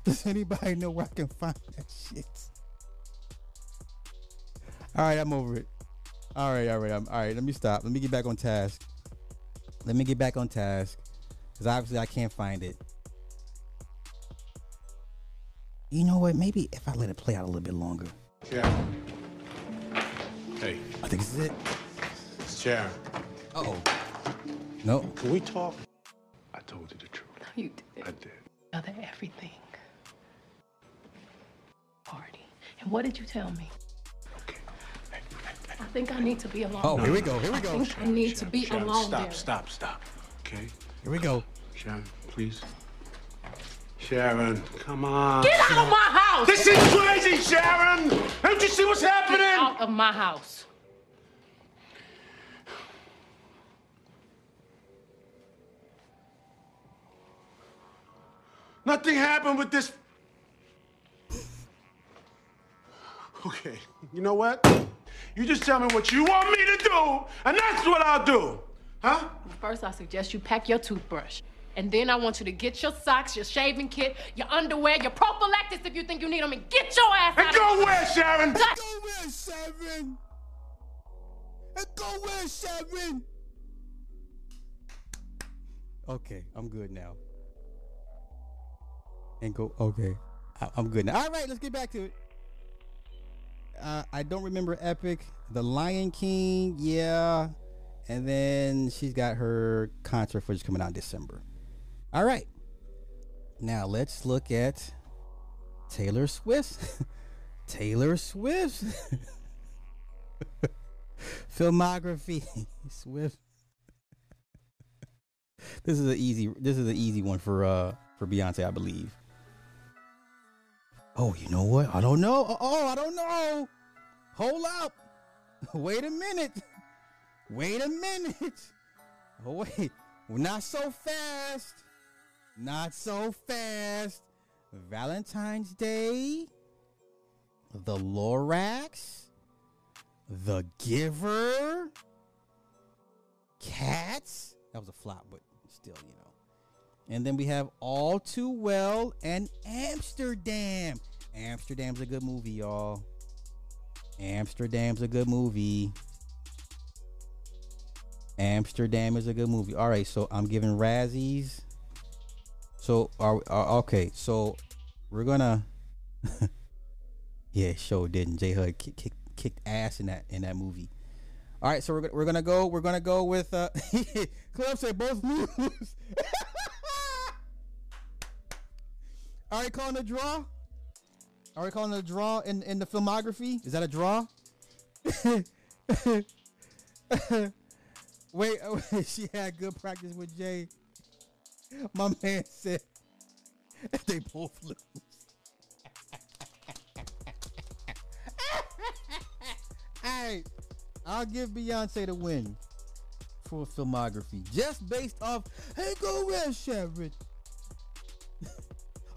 Does anybody know where I can find that shit? All right, I'm over it. All right, all right, I'm, all right. Let me stop. Let me get back on task. Let me get back on task because obviously I can't find it. You know what? Maybe if I let it play out a little bit longer. Yeah. Hey, I think this is it. it's Sharon. Oh. No. Can we talk? I told you the truth. You did. I did. Other everything. Party. And what did you tell me? I think I need to be alone. Oh, here we go. Here we go. I go. think I need to be Sharon, alone Stop, there. stop, stop. Okay? Here we go. Sharon, please. Sharon, come on. Get out of my house! This is crazy, Sharon! Don't you see what's Get happening? out of my house. Nothing happened with this. Okay, you know what? You just tell me what you want me to do, and that's what I'll do. Huh? First, I suggest you pack your toothbrush. And then I want you to get your socks, your shaving kit, your underwear, your prophylactics if you think you need them, and get your ass out And of go here. where, Sharon? Go where, Sharon? And go where, Sharon? Okay, I'm good now. And go. Okay, I, I'm good now. All right, let's get back to it. Uh, I don't remember Epic, The Lion King, yeah, and then she's got her concert footage coming out in December. All right, now let's look at Taylor Swift. Taylor Swift filmography. Swift. this is an easy. This is an easy one for uh for Beyonce, I believe. Oh, you know what? I don't know. Oh, I don't know. Hold up. Wait a minute. Wait a minute. Oh wait. Well, Not so fast. Not so fast. Valentine's Day. The Lorax. The Giver. Cats. That was a flop, but still, you know. And then we have All Too Well and Amsterdam. Amsterdam's a good movie, y'all. Amsterdam's a good movie. Amsterdam is a good movie. All right, so I'm giving Razzies. So are, are okay. So we're gonna. yeah, sure didn't. J Hud kick, kick, kicked ass in that in that movie. All right, so we're, we're gonna go. We're gonna go with. uh Club said both lose. All right, calling a draw? Are we calling it a draw in, in the filmography? Is that a draw? wait, wait, she had good practice with Jay. My man said they both lose. hey, I'll give Beyonce the win for filmography just based off. Hey, go where, Sharon?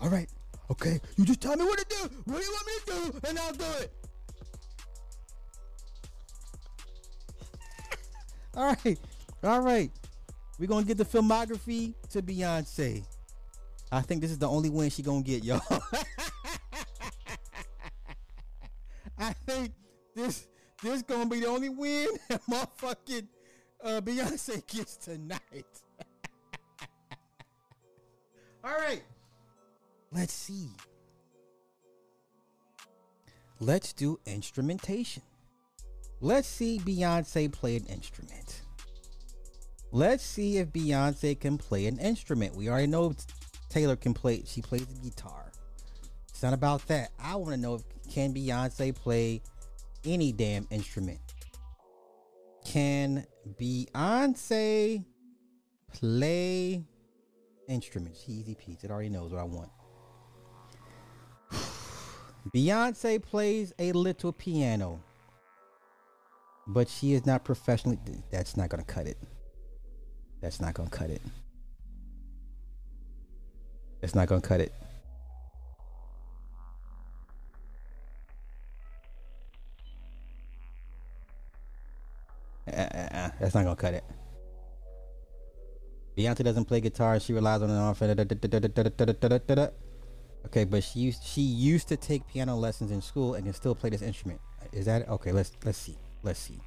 All right. Okay. You just tell me what to do. What do you want me to do? And I'll do it. All right. All right. We're going to get the filmography to Beyonce. I think this is the only win she going to get, y'all. I think this this going to be the only win that motherfucking uh, Beyonce gets tonight. All right. Let's see. Let's do instrumentation. Let's see Beyonce play an instrument. Let's see if Beyonce can play an instrument. We already know Taylor can play, she plays the guitar. It's not about that. I want to know if can Beyonce play any damn instrument. Can Beyonce play instruments? Easy peasy. It already knows what I want. Beyonce plays a little piano, but she is not professionally. That's not gonna cut it. That's not gonna cut it. That's not gonna cut it. Uh, uh, uh, that's not gonna cut it. Beyonce doesn't play guitar. She relies on an off. Okay, but she used she used to take piano lessons in school and can still play this instrument. Is that okay? Let's let's see. Let's see.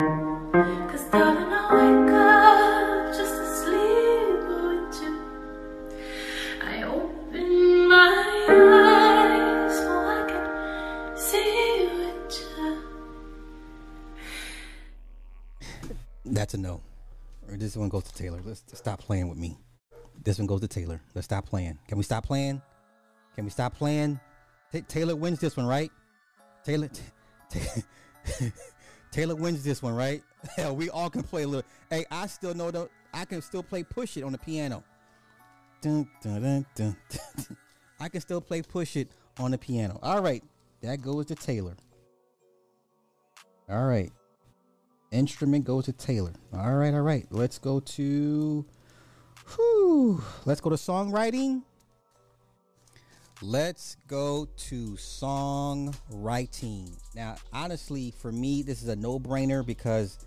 Cause darling, I wake up just to sleep with you. I open my eyes so I can see with you. That's a no. Or this one goes to Taylor. Let's stop playing with me. This one goes to Taylor. Let's stop playing. Can we stop playing? Can we stop playing? Ta Taylor wins this one, right? Taylor, t- Taylor wins this one, right? Hell, we all can play a little. Hey, I still know though. I can still play "Push It" on the piano. Dun, dun, dun. I can still play "Push It" on the piano. All right, that goes to Taylor. All right, instrument goes to Taylor. All right, all right. Let's go to. Whew, let's go to songwriting. Let's go to songwriting. Now, honestly, for me, this is a no brainer because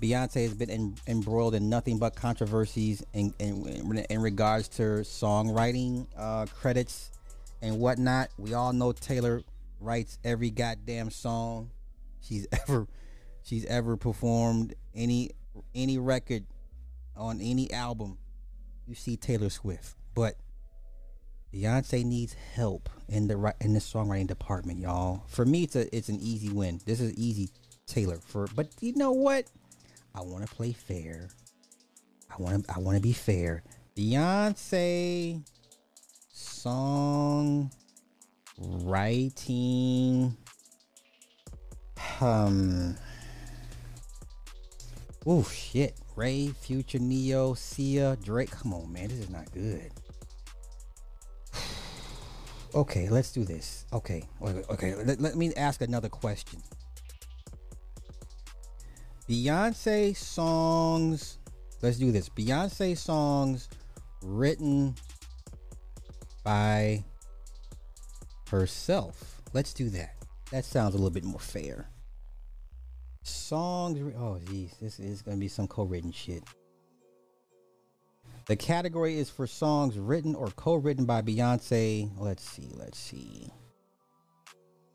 Beyonce has been embroiled in nothing but controversies in, in, in regards to songwriting uh, credits and whatnot. We all know Taylor writes every goddamn song she's ever she's ever performed any any record on any album. You see Taylor Swift, but Beyonce needs help in the in the songwriting department, y'all. For me, it's a it's an easy win. This is easy, Taylor. For but you know what? I want to play fair. I want to I want to be fair. Beyonce song writing. Um. Oh shit! Ray, Future, Ne-Yo, Sia, Drake. Come on, man, this is not good. Okay, let's do this. Okay, okay. Let, let me ask another question. Beyonce songs. Let's do this. Beyonce songs written by herself. Let's do that. That sounds a little bit more fair. Songs. Oh, geez, this is gonna be some co-written shit. The category is for songs written or co-written by Beyonce. Let's see. Let's see.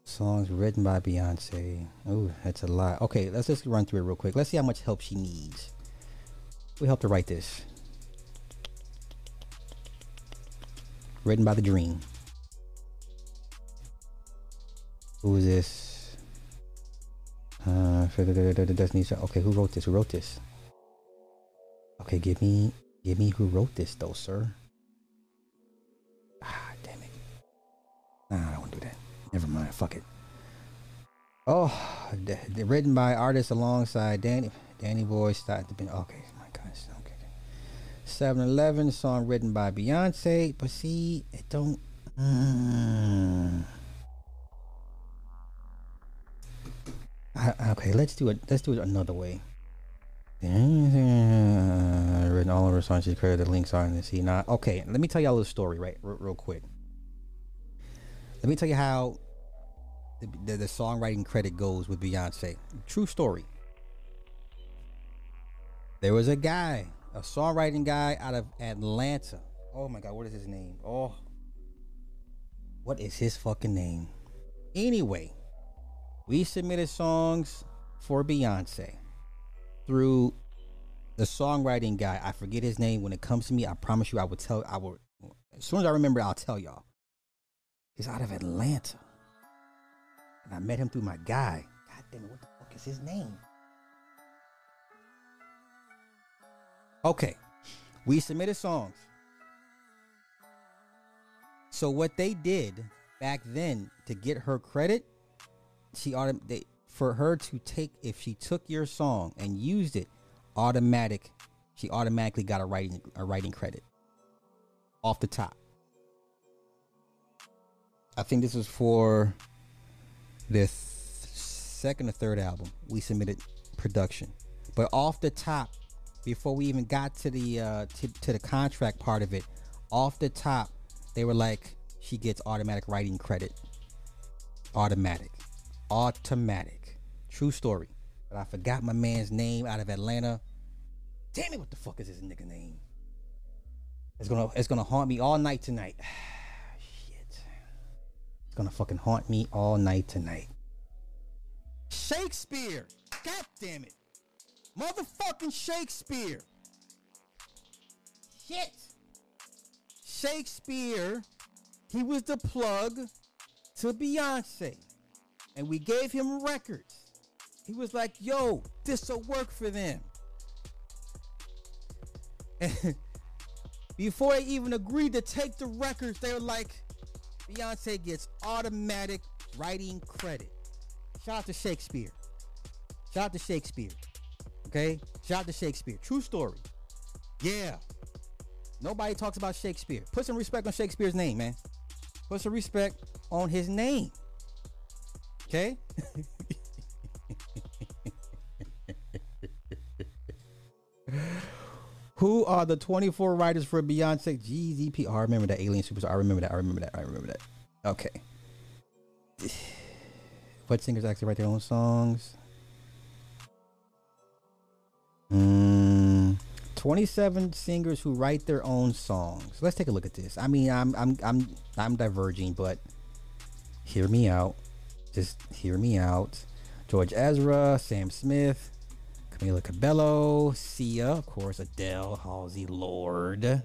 Songs written by Beyonce. Oh, that's a lot. Okay, let's just run through it real quick. Let's see how much help she needs. We helped her write this. Written by The Dream. Who is this? Uh, Destiny. Okay, who wrote this? Who wrote this? Okay, give me Give me who wrote this though, sir. Ah, damn it. Nah, I don't want to do that. Never mind. Fuck it. Oh, d- d- written by artists alongside Danny Danny Boy. Start to be okay. My gosh. Okay. 7-Eleven song written by Beyonce, but see, it don't. Mm. I, okay, let's do it. Let's do it another way. Uh, written all of her songs. She's created the links on the C. Not okay. Let me tell you a little story, right, real, real quick. Let me tell you how the, the, the songwriting credit goes with Beyonce. True story. There was a guy, a songwriting guy out of Atlanta. Oh my God, what is his name? Oh, what is his fucking name? Anyway, we submitted songs for Beyonce through the songwriting guy. I forget his name. When it comes to me, I promise you, I will tell. I will as soon as I remember, I'll tell y'all. He's out of Atlanta, and I met him through my guy. God damn it! What the fuck is his name? Okay, we submitted songs. So what they did back then to get her credit, she autom- for her to take if she took your song and used it, automatic, she automatically got a writing a writing credit. Off the top. I think this was for the th- second or third album. We submitted production, but off the top, before we even got to the uh, to, to the contract part of it, off the top, they were like, she gets automatic writing credit. Automatic, automatic, true story. But I forgot my man's name out of Atlanta. Damn it! What the fuck is his nigga name? It's gonna it's gonna haunt me all night tonight. Shit. It's gonna fucking haunt me all night tonight. Shakespeare. God damn it. Motherfucking Shakespeare. Shit. Shakespeare, he was the plug to Beyonce. And we gave him records. He was like, yo, this'll work for them. Before they even agreed to take the records, they were like, Beyonce gets automatic writing credit. Shout out to Shakespeare. Shout out to Shakespeare. Okay? Shout out to Shakespeare. True story. Yeah. Nobody talks about Shakespeare. Put some respect on Shakespeare's name, man. Put some respect on his name. Okay? Who are the 24 writers for Beyonce GZP? Oh, I remember that Alien Superstar. I remember that. I remember that. I remember that. Okay. What singers actually write their own songs? Mm, 27 singers who write their own songs. Let's take a look at this. I mean, I'm I'm I'm I'm diverging, but hear me out. Just hear me out. George Ezra, Sam Smith, Camila Cabello, Sia, of course, Adele, Halsey, Lorde,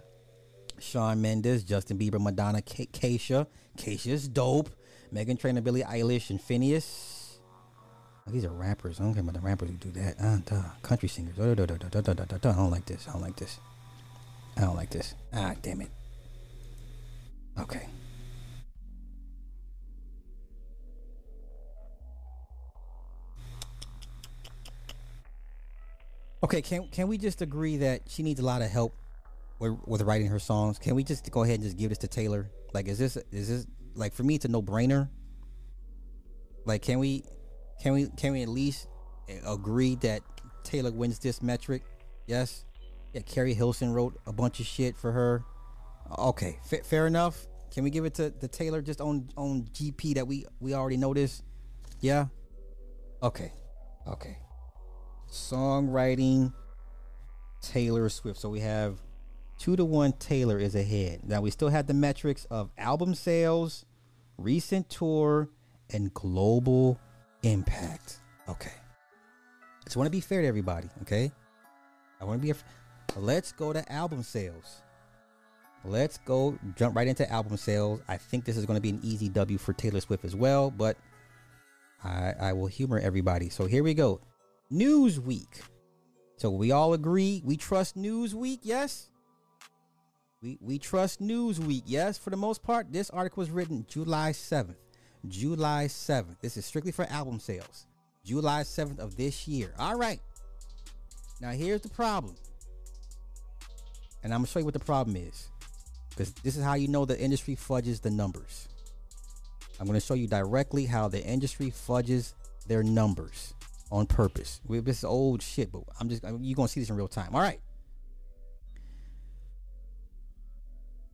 Shawn Mendes, Justin Bieber, Madonna, Kesha, Keisha, Keisha's dope, Meghan Trainor, Billie Eilish, and Finneas. Oh, these are rappers. I don't care about the rappers who do that. Uh, duh. Country singers. Uh, duh, duh, I don't like this. I don't like this. I don't like this. Ah, damn it. Okay. Okay, can can we just agree that she needs a lot of help with, with writing her songs? Can we just go ahead and just give this to Taylor? Like, is this is this like for me? It's a no brainer. Like, can we can we can we at least eh, agree that Taylor wins this metric? Yes. Yeah, Keri Hilson wrote a bunch of shit for her. Okay, fa- fair enough. Can we give it to, the Taylor just on on GP that we we already know this? Yeah. Okay. Okay. Songwriting Taylor Swift. So we have two to one Taylor is ahead. Now we still have the metrics of album sales, recent tour, and global impact. Okay. I just want to be fair to everybody, okay? I want to be. A, let's go to album sales. Let's go jump right into album sales. I think this is going to be an easy W for Taylor Swift as well, but I, I will humor everybody. So here we go. Newsweek. So we all agree we trust Newsweek, yes? We we trust Newsweek, yes. For the most part, this article was written July 7th. July 7th. This is strictly for album sales. July 7th of this year. All right. Now here's the problem. And I'm gonna show you what the problem is. Because this is how you know the industry fudges the numbers. I'm gonna show you directly how the industry fudges their numbers on purpose. This is old shit, but I'm just you're gonna see this in real time. All right.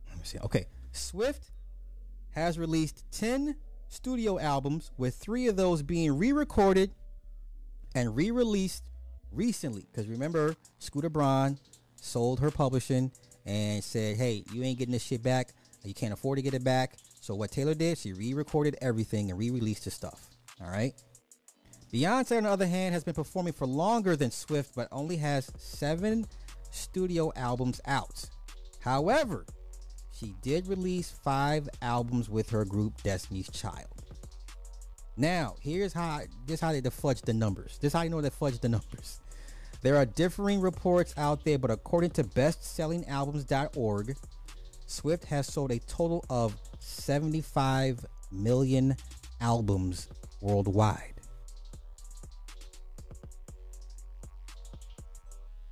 Let me see. Okay, Swift has released 10 studio albums, with three of those being re-recorded and re-released recently. Because remember, Scooter Braun sold her publishing and said, "Hey, you ain't getting this shit back. You can't afford to get it back." So what Taylor did, she re-recorded everything and re-released the stuff. All right. Beyonce, on the other hand, has been performing for longer than Swift, but only has seven studio albums out. However, she did release five albums with her group Destiny's Child. Now, here's how this how they fudge the numbers. This how you know they fudge the numbers. There are differing reports out there, but according to bestsellingalbums.org, Swift has sold a total of 75 million albums worldwide.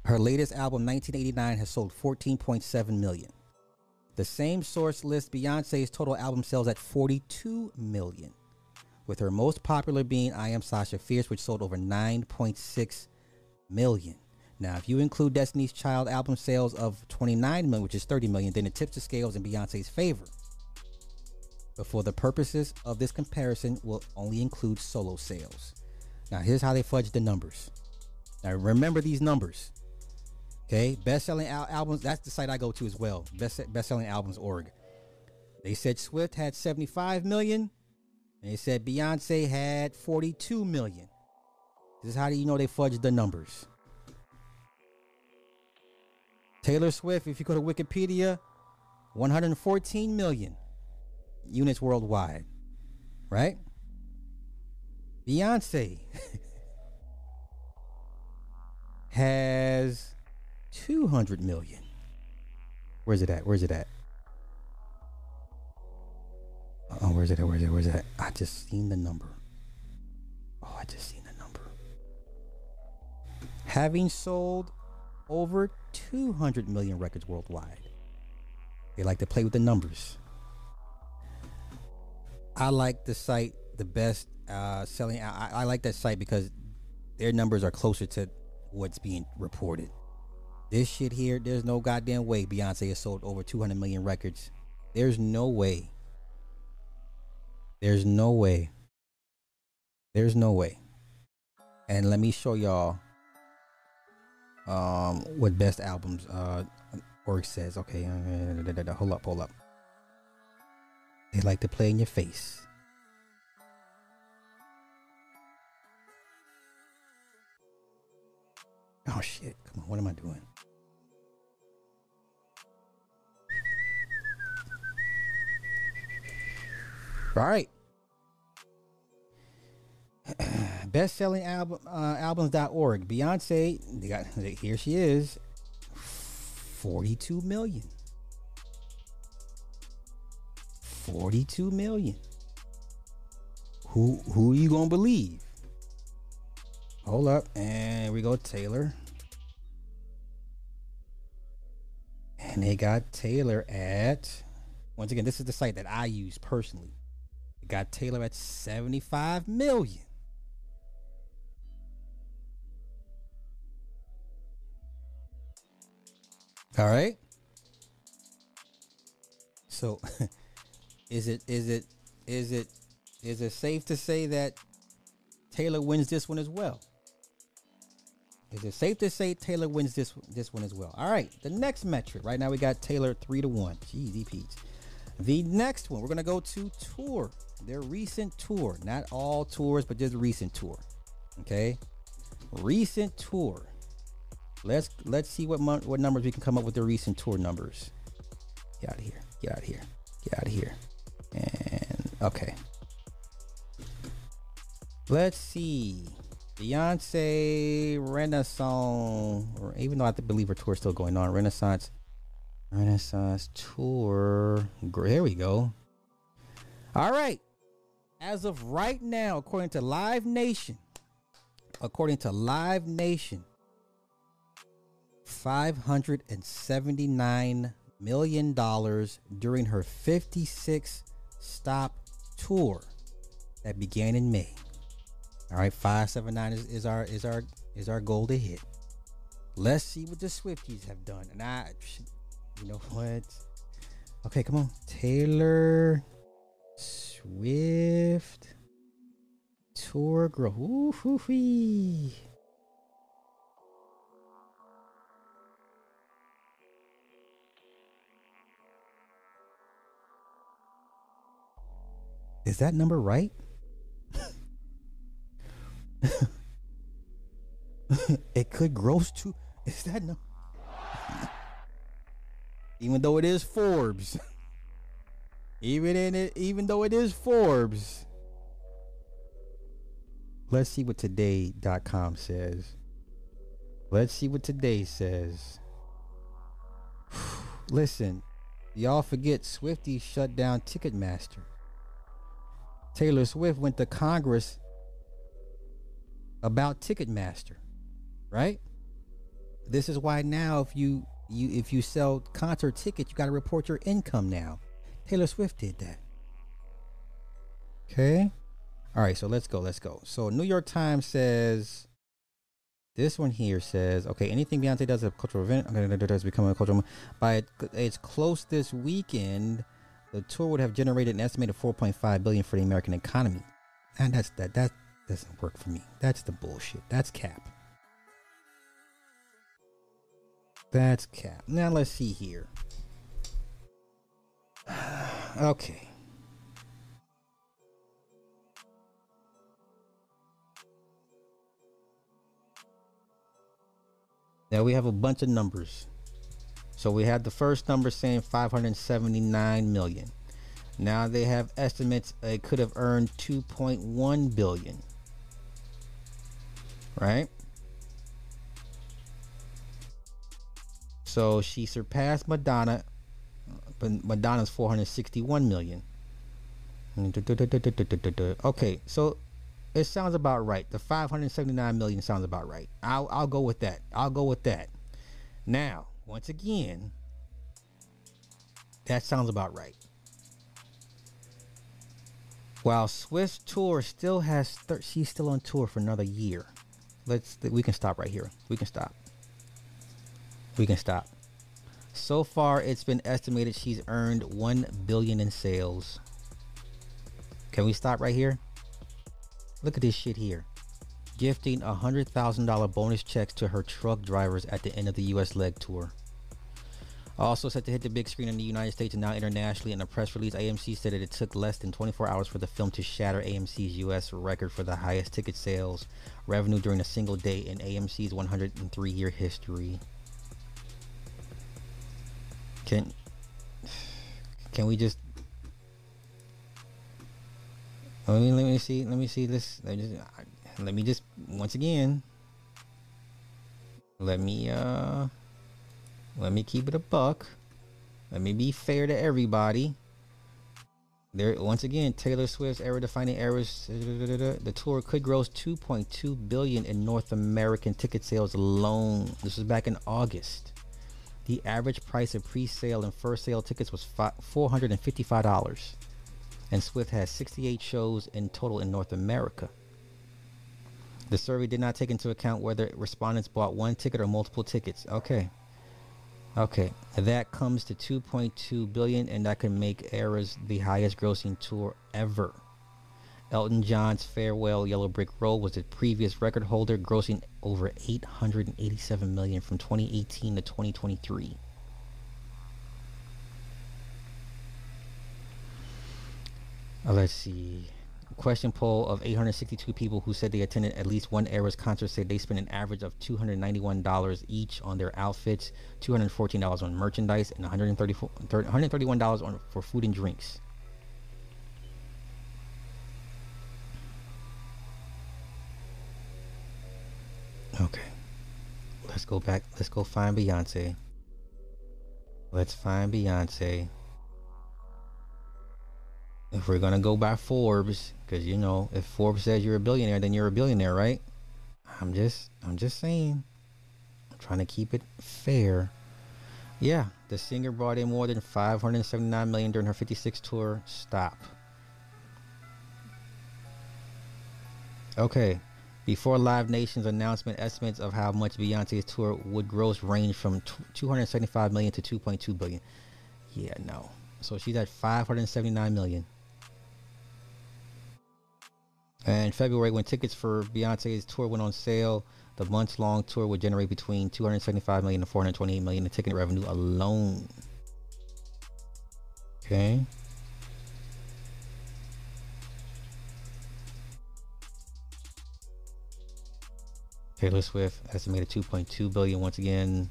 Her latest album, 1989, has sold 14.7 million. The same source lists Beyonce's total album sales at 42 million, with her most popular being I Am Sasha Fierce, which sold over 9.6 million. Now, if you include Destiny's Child album sales of 29 million, which is 30 million, then it tips the scales in Beyonce's favor. But for the purposes of this comparison, we'll only include solo sales. Now, here's how they fudge the numbers. Now, remember these numbers. Okay, best-selling al- albums. That's the site I go to as well. Best best-selling albums org. They said Swift had 75 million, and they said Beyonce had 42 million. This is how do you know they fudged the numbers? Taylor Swift, if you go to Wikipedia, 114 million units worldwide, right? Beyonce has 200 million. Where's it at? Where's it at? Oh, where's it at? Where's it? Where's it at? I just seen the number. Oh, I just seen the number. Having sold over 200 million records worldwide. They like to play with the numbers. I like the site the best uh, selling. I, I like that site because their numbers are closer to what's being reported. This shit here, there's no goddamn way Beyonce has sold over 200 million records. There's no way. There's no way. There's no way. And let me show y'all um what best albums uh org says. Okay, uh, hold up, hold up. They like to play in your face. Oh shit! Come on, what am I doing? All right. Best-selling album uh, albums.org. Beyonce, they got here she is. 42 million. 42 million. Who who are you gonna believe? Hold up, and we go Taylor. And they got Taylor at once again, this is the site that I use personally. Got Taylor at 75 million. All right. So is it is it is it is it safe to say that Taylor wins this one as well? Is it safe to say Taylor wins this this one as well? All right, the next metric. Right now we got Taylor three to one. Jeez, Pete's. The next one we're gonna go to tour. Their recent tour, not all tours, but just recent tour. Okay, recent tour. Let's let's see what mon- what numbers we can come up with the recent tour numbers. Get out of here. Get out of here. Get out of here. And okay. Let's see. Beyonce Renaissance, or even though I believe her tour is still going on, Renaissance, Renaissance tour. There we go. All right. As of right now, according to Live Nation, according to Live Nation, $579 million during her 56 stop tour that began in May. All right, 579 is, is our is our is our goal to hit. Let's see what the Swifties have done. And I you know what? Okay, come on. Taylor Swift tour growth. Ooh, hoo. Is that number right? it could gross to. Is that no? Even though it is Forbes. Even in it, even though it is Forbes. Let's see what today.com says. Let's see what today says. Listen, y'all forget Swifty shut down Ticketmaster. Taylor Swift went to Congress about Ticketmaster, right? This is why now if you you if you sell concert tickets, you got to report your income now. Taylor Swift did that. Okay. All right, so let's go. Let's go. So New York Times says this one here says, okay, anything Beyonce does at a cultural event, okay, does become a cultural. By it- its close this weekend, the tour would have generated an estimated 4.5 billion for the American economy. And that's that. That doesn't work for me. That's the bullshit. That's cap. That's cap. Now let's see here. okay. Now we have a bunch of numbers. So we had the first number saying 579 million. Now they have estimates it could have earned 2.1 billion. Right? So she surpassed Madonna, but Madonna's 461 million. Okay, so it sounds about right. The 579 million sounds about right. I'll I'll go with that. I'll go with that. Now, once again, that sounds about right. While Swift's tour still has, thir- she's still on tour for another year. Let's, we can stop right here. We can stop. We can stop. So far, it's been estimated she's earned one billion in sales. Can we stop right here? Look at this shit here. Gifting a hundred thousand dollar bonus checks to her truck drivers at the end of the U.S. leg tour. Also set to hit the big screen in the United States and now internationally. In a press release, AMC said that it took less than 24 hours for the film to shatter AMC's U.S. record for the highest ticket sales revenue during a single day in AMC's 103 year history. Can can we just let me let me see let me see this let me just, let me just once again let me uh let me keep it a buck. Let me be fair to everybody. There once again Taylor Swift's era defining eras the tour could gross 2.2 billion in North American ticket sales alone. This was back in August the average price of pre-sale and first sale tickets was $455 and Swift has 68 shows in total in North America. The survey did not take into account whether respondents bought one ticket or multiple tickets. Okay. Okay. That comes to 2.2 billion and that can make Eras the highest grossing tour ever. Elton John's Farewell Yellow Brick Road was the previous record holder grossing over 887 million from 2018 to 2023. Uh, let's see. Question poll of 862 people who said they attended at least one Eras concert said they spent an average of $291 each on their outfits, $214 on merchandise, and $131 on for food and drinks. Okay. Let's go back. Let's go find Beyonce. Let's find Beyonce. If we're gonna go by Forbes, because you know, if Forbes says you're a billionaire, then you're a billionaire, right? I'm just, I'm just saying. I'm trying to keep it fair. Yeah, the singer brought in more than 579 million during her 56 tour. Stop. Okay. Before Live Nation's announcement, estimates of how much Beyonce's tour would gross range from 275 million to 2.2 billion. Yeah, no. So she's at 579 million. And February, when tickets for Beyonce's tour went on sale, the months-long tour would generate between 275 million and 428 million in ticket revenue alone. Okay. Taylor Swift estimated 2.2 billion once again.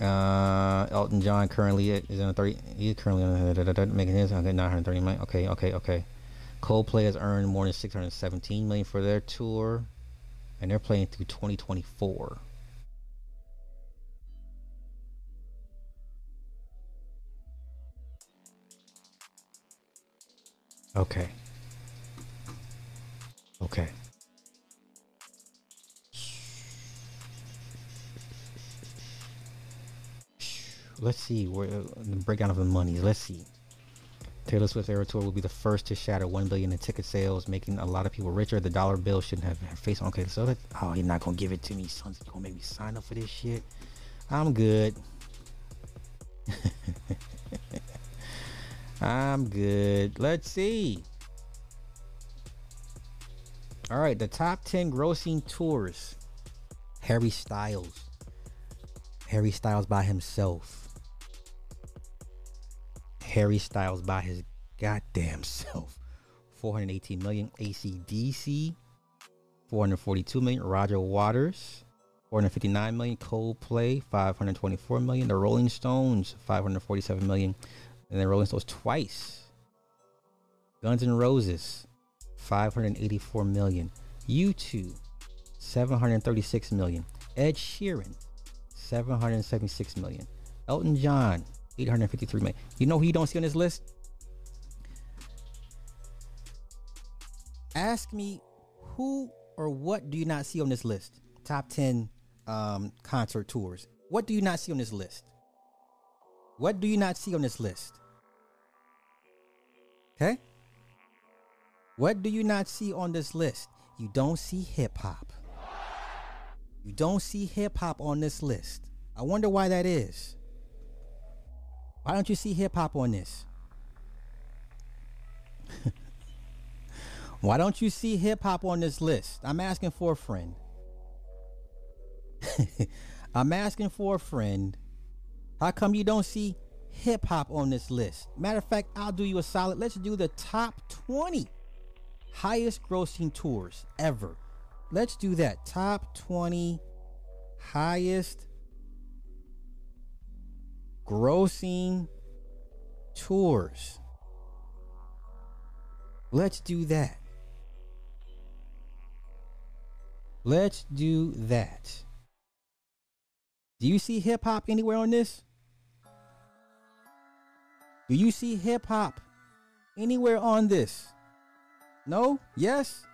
Uh, Elton John currently is on a 30. He's currently on making his okay 930 million. Okay, okay, okay. Coldplay has earned more than 617 million for their tour, and they're playing through 2024. Okay. Okay. Let's see where uh, the breakdown of the monies. Let's see. Taylor Swift's Era Tour will be the first to shatter one billion in ticket sales, making a lot of people richer. The dollar bill shouldn't have her face on. Okay, so that oh, you're not gonna give it to me, son. You gonna make me sign up for this shit? I'm good. I'm good. Let's see. All right, the top 10 grossing tours. Harry Styles. Harry Styles by himself. Harry Styles by his goddamn self. 418 million. AC/DC. 442 million. Roger Waters. 459 million. Coldplay. 524 million. The Rolling Stones. 547 million. And then Rolling Stones twice. Guns N' Roses. 584 million. U2. 736 million. Ed Sheeran. 776 million. Elton John. 853 million. You know who you don't see on this list? Ask me who or what do you not see on this list? Top 10 um, concert tours. What do you not see on this list? What do you not see on this list? Okay? What do you not see on this list? You don't see hip hop. You don't see hip hop on this list. I wonder why that is. Why don't you see hip hop on this? why don't you see hip hop on this list? I'm asking for a friend. I'm asking for a friend. How come you don't see hip hop on this list? Matter of fact, I'll do you a solid. Let's do the top 20 highest grossing tours ever. Let's do that. Top 20 highest grossing tours. Let's do that. Let's do that. Do you see hip hop anywhere on this? Do you see hip hop anywhere on this? No? Yes?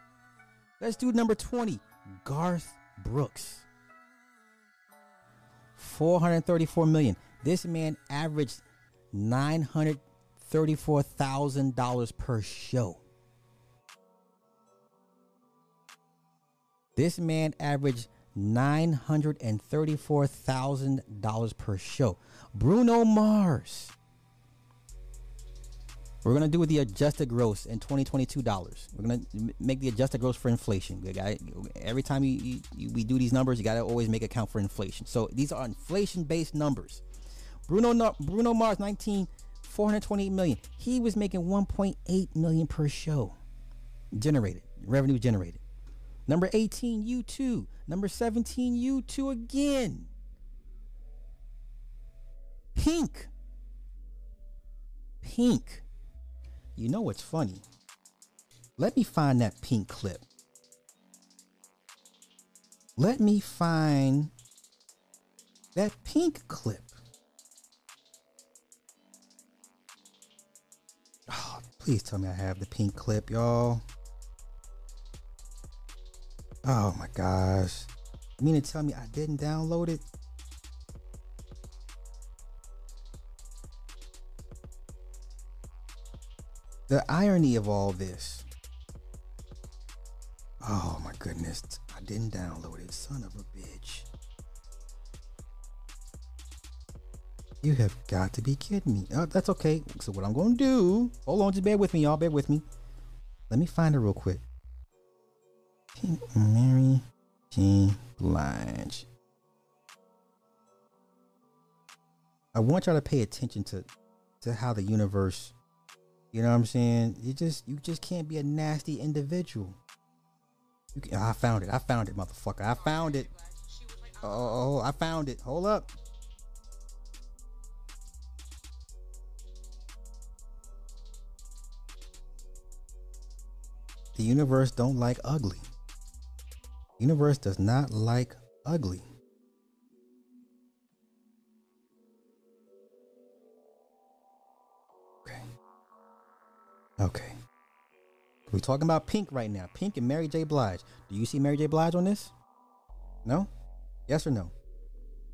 Let's do number 20. Garth Brooks. 434 million. This man averaged $934,000 per show. This man averaged $934,000 per show. Bruno Mars. We're gonna do with the adjusted gross in 2022 dollars. We're gonna make the adjusted gross for inflation. Every time you, you, you- we do these numbers, you gotta always make account for inflation. So these are inflation-based numbers. Bruno Bruno Mars 19 428 million. He was making 1.8 million per show generated revenue generated. Number 18 U2. Number 17 U2 again. Pink. Pink. You know what's funny? Let me find that pink clip. Let me find that pink clip. Oh, please tell me I have the pink clip, y'all. Oh my gosh. You mean to tell me I didn't download it? The irony of all this. Oh my goodness. I didn't download it. Son of a bitch. You have got to be kidding me. Oh, that's okay. So what I'm going to do, hold on, just bear with me, y'all. Bear with me. Let me find it real quick. Mary J. Blige. I want y'all to pay attention to to how the universe, you know what I'm saying? You just you just can't be a nasty individual. Can, I found it. I found it, motherfucker. I found it. Oh, oh, oh I found it. Hold up. The universe don't like ugly. Universe does not like ugly. Okay. Okay. We're talking about Pink right now. Pink and Mary J. Blige. Do you see Mary J. Blige on this? No? Yes or no?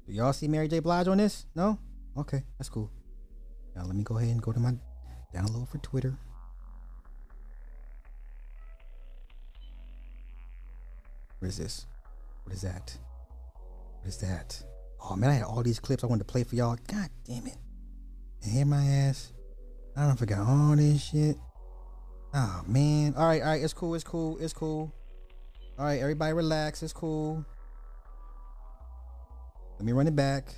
Do y'all see Mary J. Blige on this? No? Okay, that's cool. Now let me go ahead and go to my download for Twitter. What is this? What is that? What is that? Oh man, I had all these clips I wanted to play for y'all. God damn it. And my ass. I don't forgot all this shit. Oh man. Alright, alright, it's cool, it's cool, it's cool. Alright, everybody relax, it's cool. Let me run it back.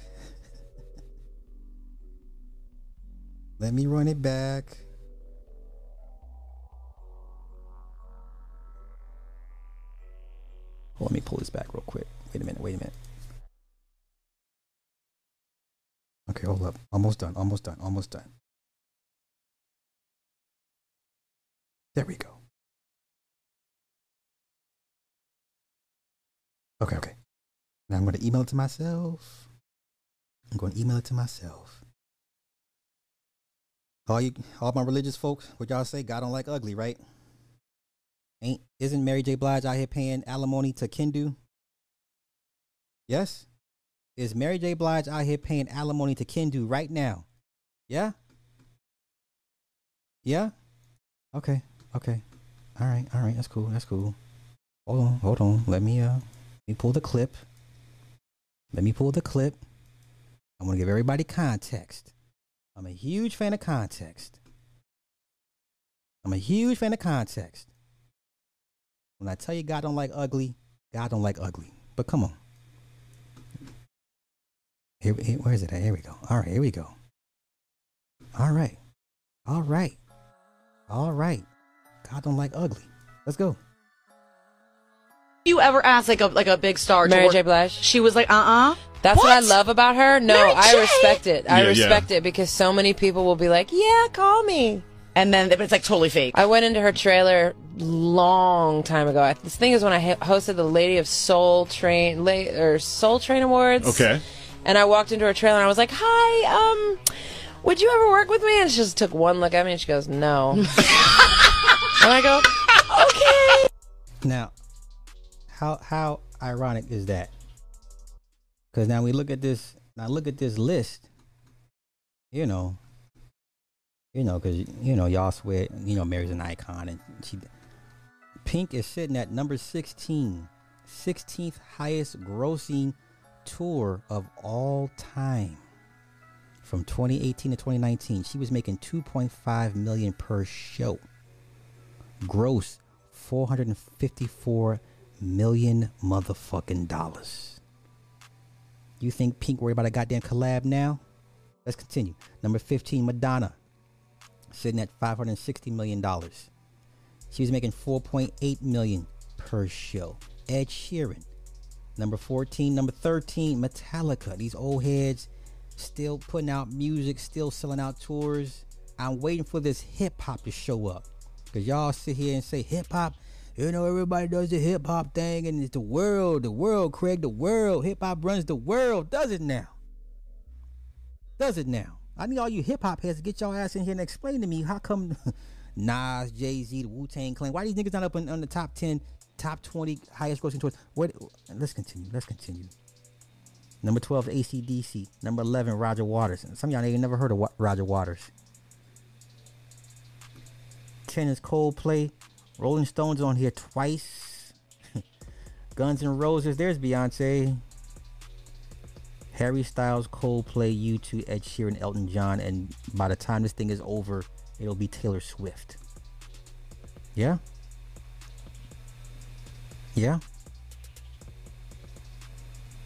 Let me run it back. On, let me pull this back real quick. Wait a minute, wait a minute. Okay, hold up. Almost done, almost done, almost done. There we go. Okay, okay. Now I'm going to email it to myself. I'm going to email it to myself. All you, all my religious folks, what y'all say? God don't like ugly, right? Ain't isn't Mary J. Blige out here paying alimony to Kendu? Yes. Is Mary J. Blige out here paying alimony to Kendu right now? Yeah. Yeah. Okay. Okay. All right. All right. That's cool. That's cool. Hold on. Hold on. Let me uh. Let me pull the clip. Let me pull the clip. I want to give everybody context. I'm a huge fan of context. I'm a huge fan of context. When I tell you God don't like ugly, God don't like ugly. But come on. Here, here where is it at? Here we go. All right, here we go. All right. All right. All right. God don't like ugly. Let's go. you ever ask like a like a big star? to Mary work- J. Blige. She was like, uh uh That's what? I love about her. No, Mary I J. respect it. I Yeah, yeah. respect it because so many people will be like, "Yeah, call me," and then it's like totally fake. I went into her trailer long time ago. This thing is when I hosted the Lady of Soul Train la- or Soul Train Awards. Okay. And I walked into her trailer and I was like, "Hi, um, would you ever work with me?" And she just took one look at me and she goes, "No." and I go, "Okay." Now, how how ironic is that? Because now we look at this. Now look at this list. You know. You know, because you know y'all swear. You know, Mary's an icon, and she. Pink is sitting at number 16, 16th highest grossing tour of all time. From 2018 to 2019, she was making 2.5 million per show. Gross 454 million motherfucking dollars. You think Pink worried about a goddamn collab now? Let's continue. Number 15, Madonna. Sitting at 560 million dollars. She was making 4.8 million per show. Ed Sheeran. Number 14, number 13, Metallica. These old heads still putting out music, still selling out tours. I'm waiting for this hip hop to show up. Cause y'all sit here and say hip hop, you know, everybody does the hip hop thing and it's the world, the world, Craig, the world. Hip hop runs the world. Does it now? Does it now? I need all you hip hop heads to get your ass in here and explain to me how come Nas, Jay Z, the Wu Tang Clan, why these niggas not up in, on the top 10, top 20 highest grossing tours? What? Let's continue. Let's continue. Number 12, AC/DC. Number 11, Roger Waters. Some y'all ain't never heard of Roger Waters. 10 is Coldplay. Rolling Stones on here twice. Guns N' Roses. There's Beyonce. Harry Styles, Coldplay, U2, Ed Sheeran, Elton John, and by the time this thing is over, it'll be Taylor Swift. Yeah? Yeah?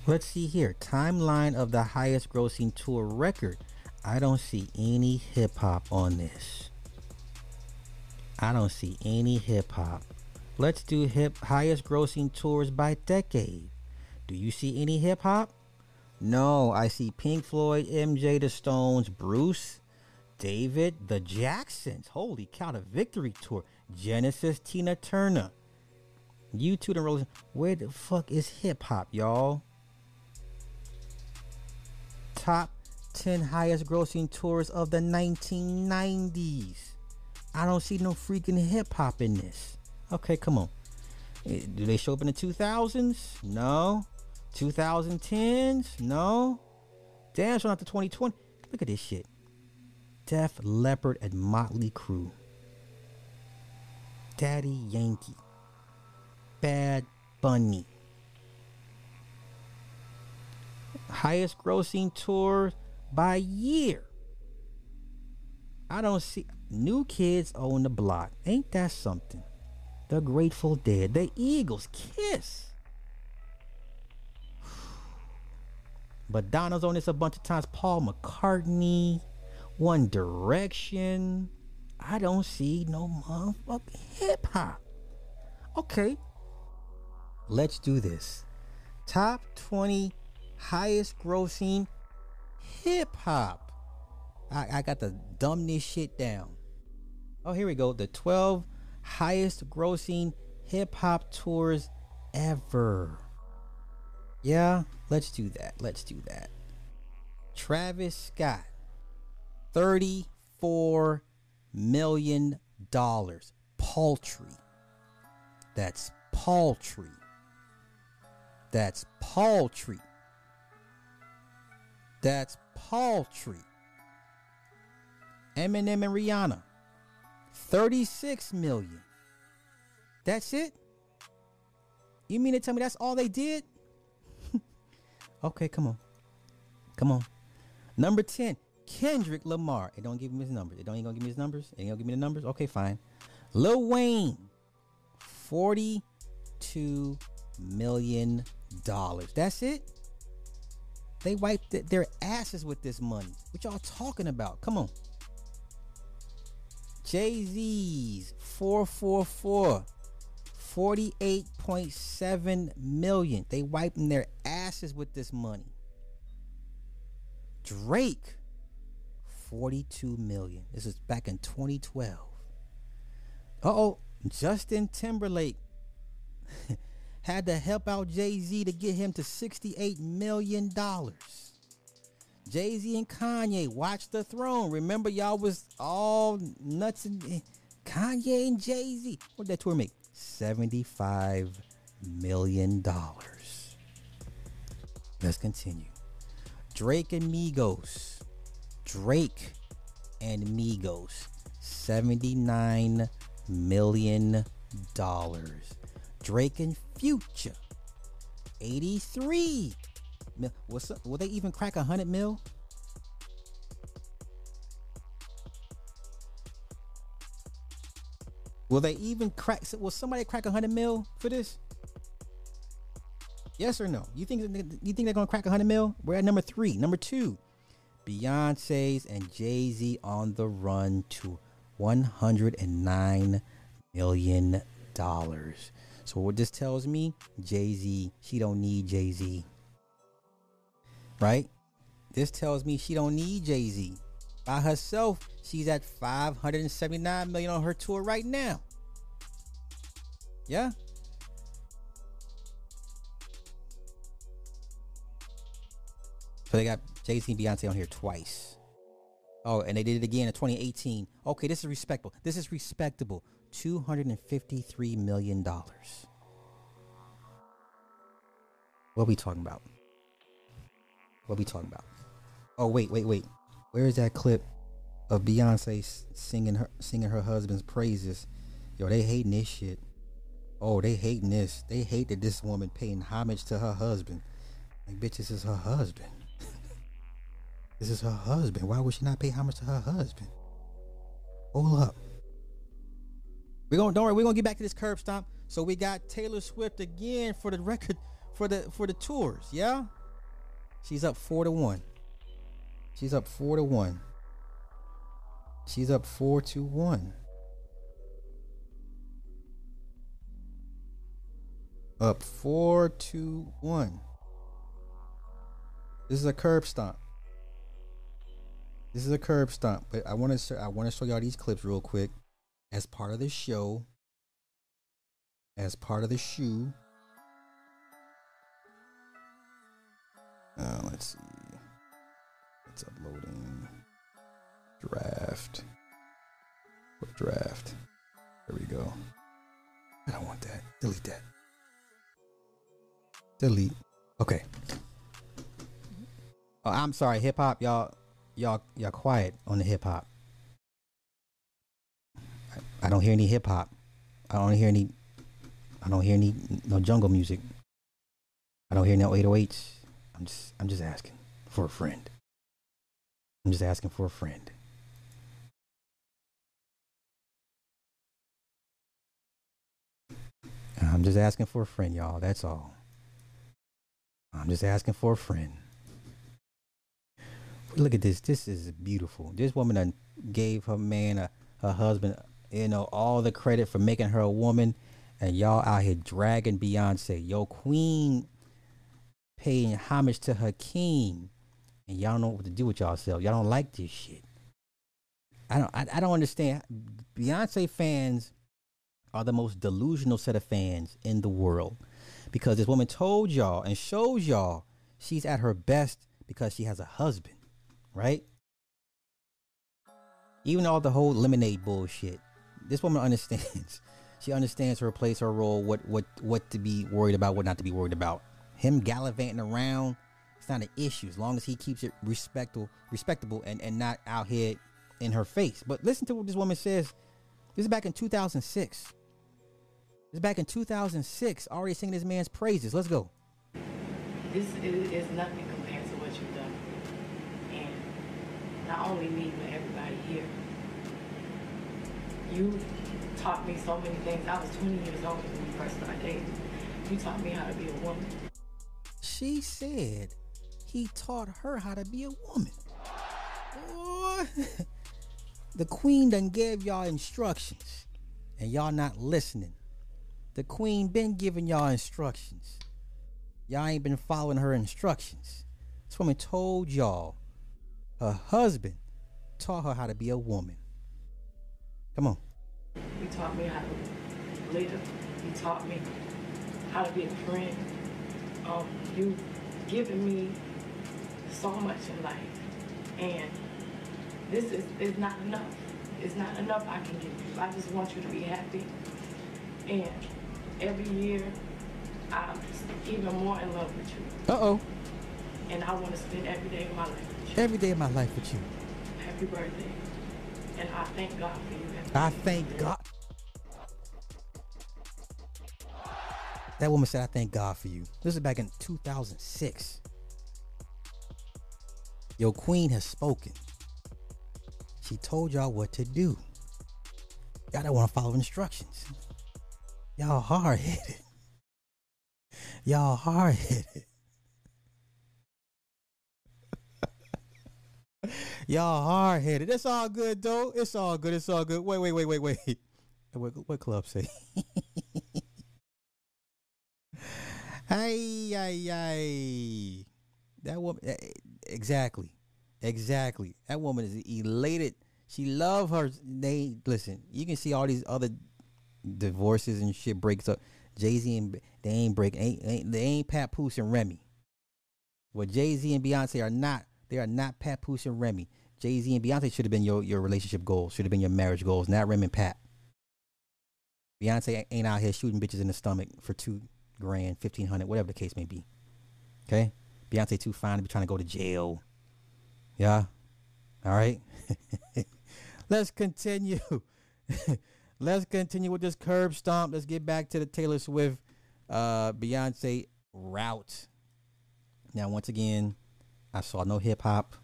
Let's see here. Timeline of the highest grossing tour record. I don't see any hip hop on this. I don't see any hip hop. Let's do hip highest grossing tours by decade. Do you see any hip hop? No, I see Pink Floyd, MJ, The Stones, Bruce, David, The Jacksons. Holy cow, the Victory Tour. Genesis, Tina Turner. You two the Rolling. Where the fuck is hip hop, y'all? Top 10 highest grossing tours of the 1990s. I don't see no freaking hip hop in this. Okay, come on. Eh, Do they show up in the 2000s? No. 2010s? No. Damn, so not the 2020. Look at this shit. Def Leppard and Motley Crue. Daddy Yankee. Bad Bunny. Highest grossing tour by year. I don't see new kids on the block. Ain't that something? The Grateful Dead, the Eagles, Kiss. Madonna's on this a bunch of times. Paul McCartney, One Direction. I don't see no motherfucking hip hop. Okay. Let's do this. Top 20 highest grossing hip hop. I, I got to dumb this shit down. Oh, here we go. The 12 highest grossing hip hop tours ever. Yeah, let's do that. Let's do that. Travis Scott, $34 million. Paltry. That's paltry. That's paltry. That's paltry. Eminem and Rihanna, 36 million. That's it? You mean to tell me that's all they did? Okay, come on. Come on. Number 10, Kendrick Lamar. It don't give me his numbers. It don't even gonna give me his numbers. It ain't gonna give me the numbers. Okay, fine. Lil Wayne, 42 million dollars. That's it? They wiped th- their asses with this money. What y'all talking about? Come on. Jay Z's 444, 48.7 million. They wiping their asses with this money. Drake, 42 million. This is back in 2012. Uh oh, Justin Timberlake had to help out Jay Z to get him to $68 million. Jay Z and Kanye watch the throne. Remember, y'all was all nuts and eh, Kanye and Jay Z. What did that tour make? $75 million. Let's continue. Drake and Migos. Drake and Migos. $79 million. Drake and Future. 83 mil. What's up? Will they even crack a hundred mil? Will they even crack? Will somebody crack a hundred mil for this? Yes or no? You think you think they're gonna crack a hundred mil? We're at number three. Number two, Beyonce's and Jay Z on the run to one hundred and nine million dollars. So what this tells me, Jay Z, she don't need Jay Z. Right? This tells me she don't need Jay Z. By herself, she's at 579 million on her tour right now. Yeah. So they got Jay Z and Beyonce on here twice. Oh, and they did it again in 2018. Okay, this is respectable. This is respectable. $253 million. What are we talking about? What are we talking about? Oh, wait, wait, wait. Where is that clip of Beyonce singing her singing her husband's praises? Yo, they hating this shit. Oh, they hating this. They hate that this woman paying homage to her husband. Like, bitch, this is her husband. This is her husband. Why would she not pay homage to her husband? Hold up. We're gonna don't worry, we're gonna get back to this curb stomp. So we got Taylor Swift again for the record for the for the tours, yeah? She's up four to one. She's up four to one. She's up four to one. Up four to one. This is a curb stomp. This is a curb stomp, but I want to I want to show y'all these clips real quick as part of the show. As part of the shoe. Uh, let's see. It's uploading. Draft. What draft? There we go. I don't want that. Delete that. Delete. Okay. Oh, I'm sorry, hip hop, y'all. Y'all y'all quiet on the hip hop. I, I don't hear any hip hop. I don't hear any. I don't hear any no jungle music. I don't hear no 808s. I'm just I'm just asking for a friend. I'm just asking for a friend. I'm just asking for a friend, y'all. That's all. I'm just asking for a friend. Look at this. This is beautiful. This woman done gave her man, a, her husband, you know, all the credit for making her a woman. And y'all out here dragging Beyonce. Yo, queen paying homage to her king. And y'all don't know what to do with yourself. Y'all don't like this shit. I don't I, I don't understand. Beyonce fans are the most delusional set of fans in the world. Because this woman told y'all and shows y'all she's at her best because she has a husband, right? Even all the whole lemonade bullshit. This woman understands. She understands her place, her role, what what what to be worried about, what not to be worried about. Him gallivanting around, it's not an issue as long as he keeps it respectable, respectable, and and not out here in her face. But listen to what this woman says. This is back in 2006. This is back in 2006. Already singing this man's praises. Let's go. This is, is nothing compared to what you've done. And not only me, but everybody here. You taught me so many things. I was 20 years old when we first started dating. You taught me how to be a woman. She said he taught her how to be a woman. Boy, the queen done gave y'all instructions, and y'all not listening. The queen been giving y'all instructions. Y'all ain't been following her instructions. This woman told y'all her husband taught her how to be a woman. Come on. He taught me how to live. He taught me how to be a friend. Um, you've given me so much in life. And this is, is not enough. It's not enough I can give you. I just want you to be happy. And every year, I'm even more in love with you. Uh oh. And I want to spend every day of my life you. Every day of my life with you. Happy birthday. And I thank God for you. Happy I thank God. That woman said, I thank God for you. This is back in 2006. Your queen has spoken. She told y'all what to do. Y'all don't want to follow instructions. Y'all hard headed. Y'all hard headed. Y'all hard headed. It's all good though. It's all good. It's all good. Wait, wait, wait, wait, wait. What, what club say? Hey, ay, ay. That woman, eh, eh, exactly, exactly. That woman is elated. She love her. They listen. You can see all these other divorces and shit breaks up. Jay Z and they ain't break. Ain't, ain't they ain't Papoose and Remy. What Jay Z and Beyonce are not. They are not Papoose and Remy. Jay Z and Beyonce should have been your your relationship goals. Should have been your marriage goals. Not Remy and Pat. Beyonce ain't out here shooting bitches in the stomach for two grand, fifteen hundred, whatever the case may be. Okay, Beyonce too fine to be trying to go to jail. Yeah, all right. Let's continue. Let's continue with this curb stomp. Let's get back to the Taylor Swift, uh, Beyonce route. Now, once again, I saw no hip hop.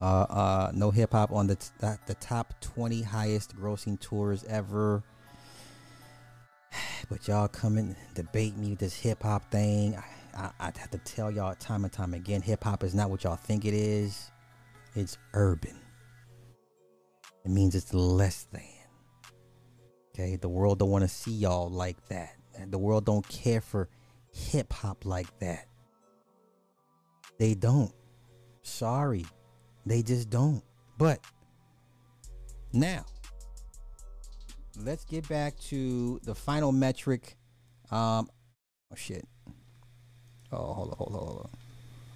Uh, uh, no hip hop on the t- the top twenty highest grossing tours ever. But y'all come and debate me with this hip hop thing. I, I, I have to tell y'all time and time again, hip hop is not what y'all think it is. It's urban. It means it's less than. Okay, the world don't want to see y'all like that. The world don't care for hip hop like that. They don't. Sorry. They just don't. But now let's get back to the final metric. Um, oh shit. Oh, hold on, hold on, hold on.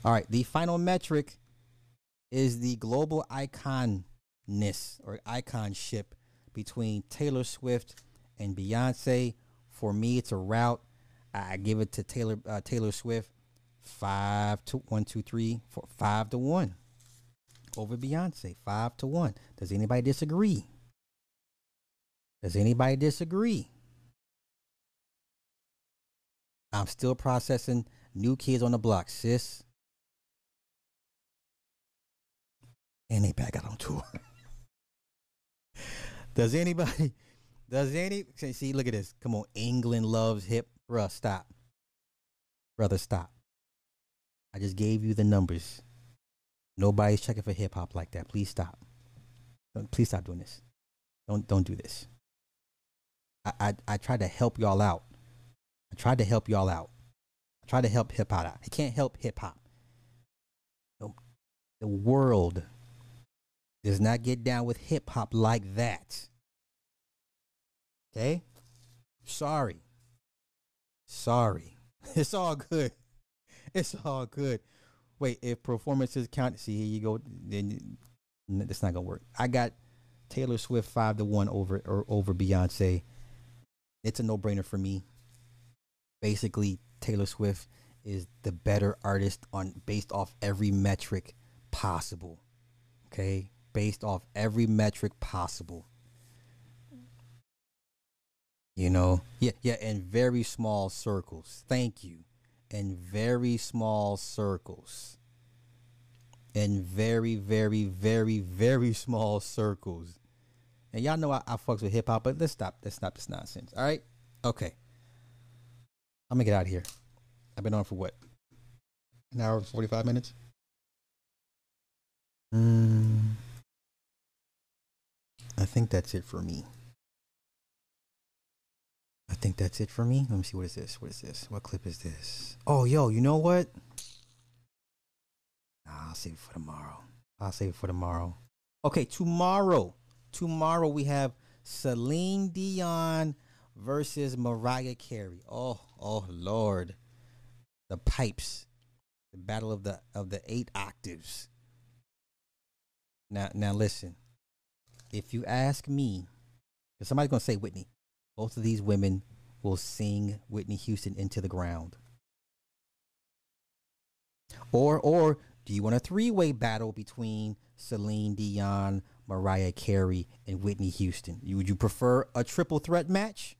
All right, the final metric is the global iconness or iconship between Taylor Swift and Beyonce. For me, it's a route. I give it to Taylor uh, Taylor Swift five to one, two, three, four, five to one. over Beyonce, five to one. Does anybody disagree? Does anybody disagree? I'm still processing new kids on the block, sis. And they back out on tour. does anybody, does any, see- see, look at this. Come on, England loves hip. Bruh, stop. Brother, stop. I just gave you the numbers. Nobody's checking for hip hop like that. Please stop. Don't, please stop doing this. Don't don't do this. I, I I tried to help y'all out. I tried to help y'all out. I tried to help hip hop out. I can't help hip hop. The world does not get down with hip hop like that. Okay? Sorry. Sorry. It's all good. It's all good. Wait, if performances count, see here you go. Then that's not gonna work. I got Taylor Swift five to one over or over Beyonce. It's a no brainer for me. Basically, Taylor Swift is the better artist on based off every metric possible. Okay, based off every metric possible. You know, yeah, yeah, in very small circles. Thank you. In very small circles. In very, very, very, very small circles. And y'all know I, I fucks with hip hop, but let's stop. Let's stop this nonsense. All right? Okay. I'm gonna get out of here. I've been on for what? An hour and 45 minutes? Mm, I think that's it for me. Think that's it for me. Let me see. What is this? What is this? What clip is this? Oh, yo, you know what? Nah, I'll save it for tomorrow. I'll save it for tomorrow. Okay, tomorrow. Tomorrow we have Celine Dion versus Mariah Carey. Oh, oh Lord. The pipes. The battle of the of the eight octaves. Now now listen. If you ask me, because somebody's gonna say Whitney, both of these women will sing Whitney Houston into the ground. Or or do you want a three-way battle between Celine Dion, Mariah Carey, and Whitney Houston? Would you prefer a triple threat match?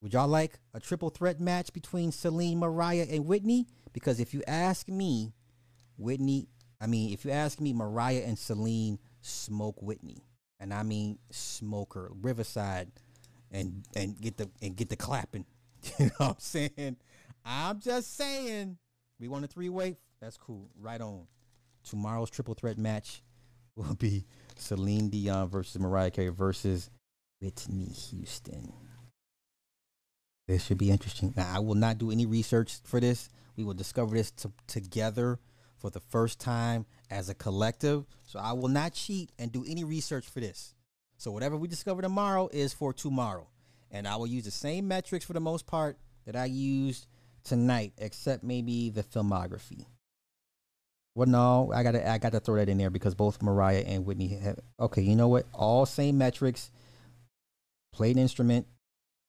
Would y'all like a triple threat match between Celine, Mariah, and Whitney? Because if you ask me, Whitney, I mean, if you ask me, Mariah and Celine smoke Whitney, and I mean smoker, Riverside, and and get the and get the clapping. you know what I'm saying? I'm just saying. We want a three way. That's cool. Right on. Tomorrow's triple threat match will be Celine Dion versus Mariah Carey versus Whitney Houston. This should be interesting. Now, I will not do any research for this. We will discover this to, together for the first time as a collective. So I will not cheat and do any research for this. So whatever we discover tomorrow is for tomorrow. And I will use the same metrics for the most part that I used tonight, except maybe the filmography. Well, no, I gotta I gotta throw that in there because both Mariah and Whitney have okay, you know what? All same metrics. Played instrument,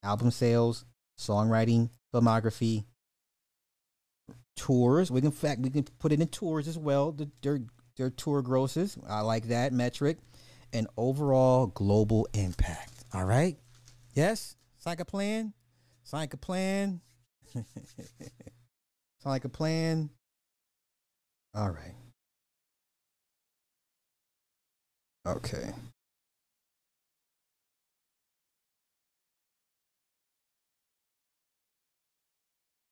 album sales, songwriting, filmography, tours. We can fact we can put it in tours as well. The, their their tour grosses. I like that metric. And overall global impact. All right? Yes? Sound like a plan? Sound like a plan? Sound like a plan? All right. Okay.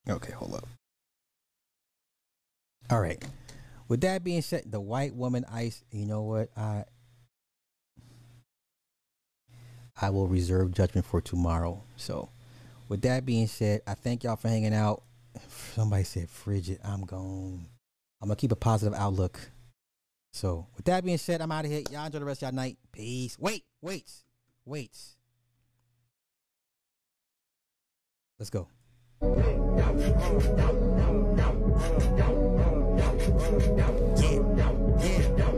Okay, hold up. All right. With that being said, the white woman ice, you know what? I I will reserve judgment for tomorrow. So, with that being said, I thank y'all for hanging out. Somebody said frigid. I'm gone. I'm gonna keep a positive outlook. So, with that being said, I'm out of here. Y'all enjoy the rest of y'all night. Peace. Wait, wait, wait. Let's go. Yeah, yeah.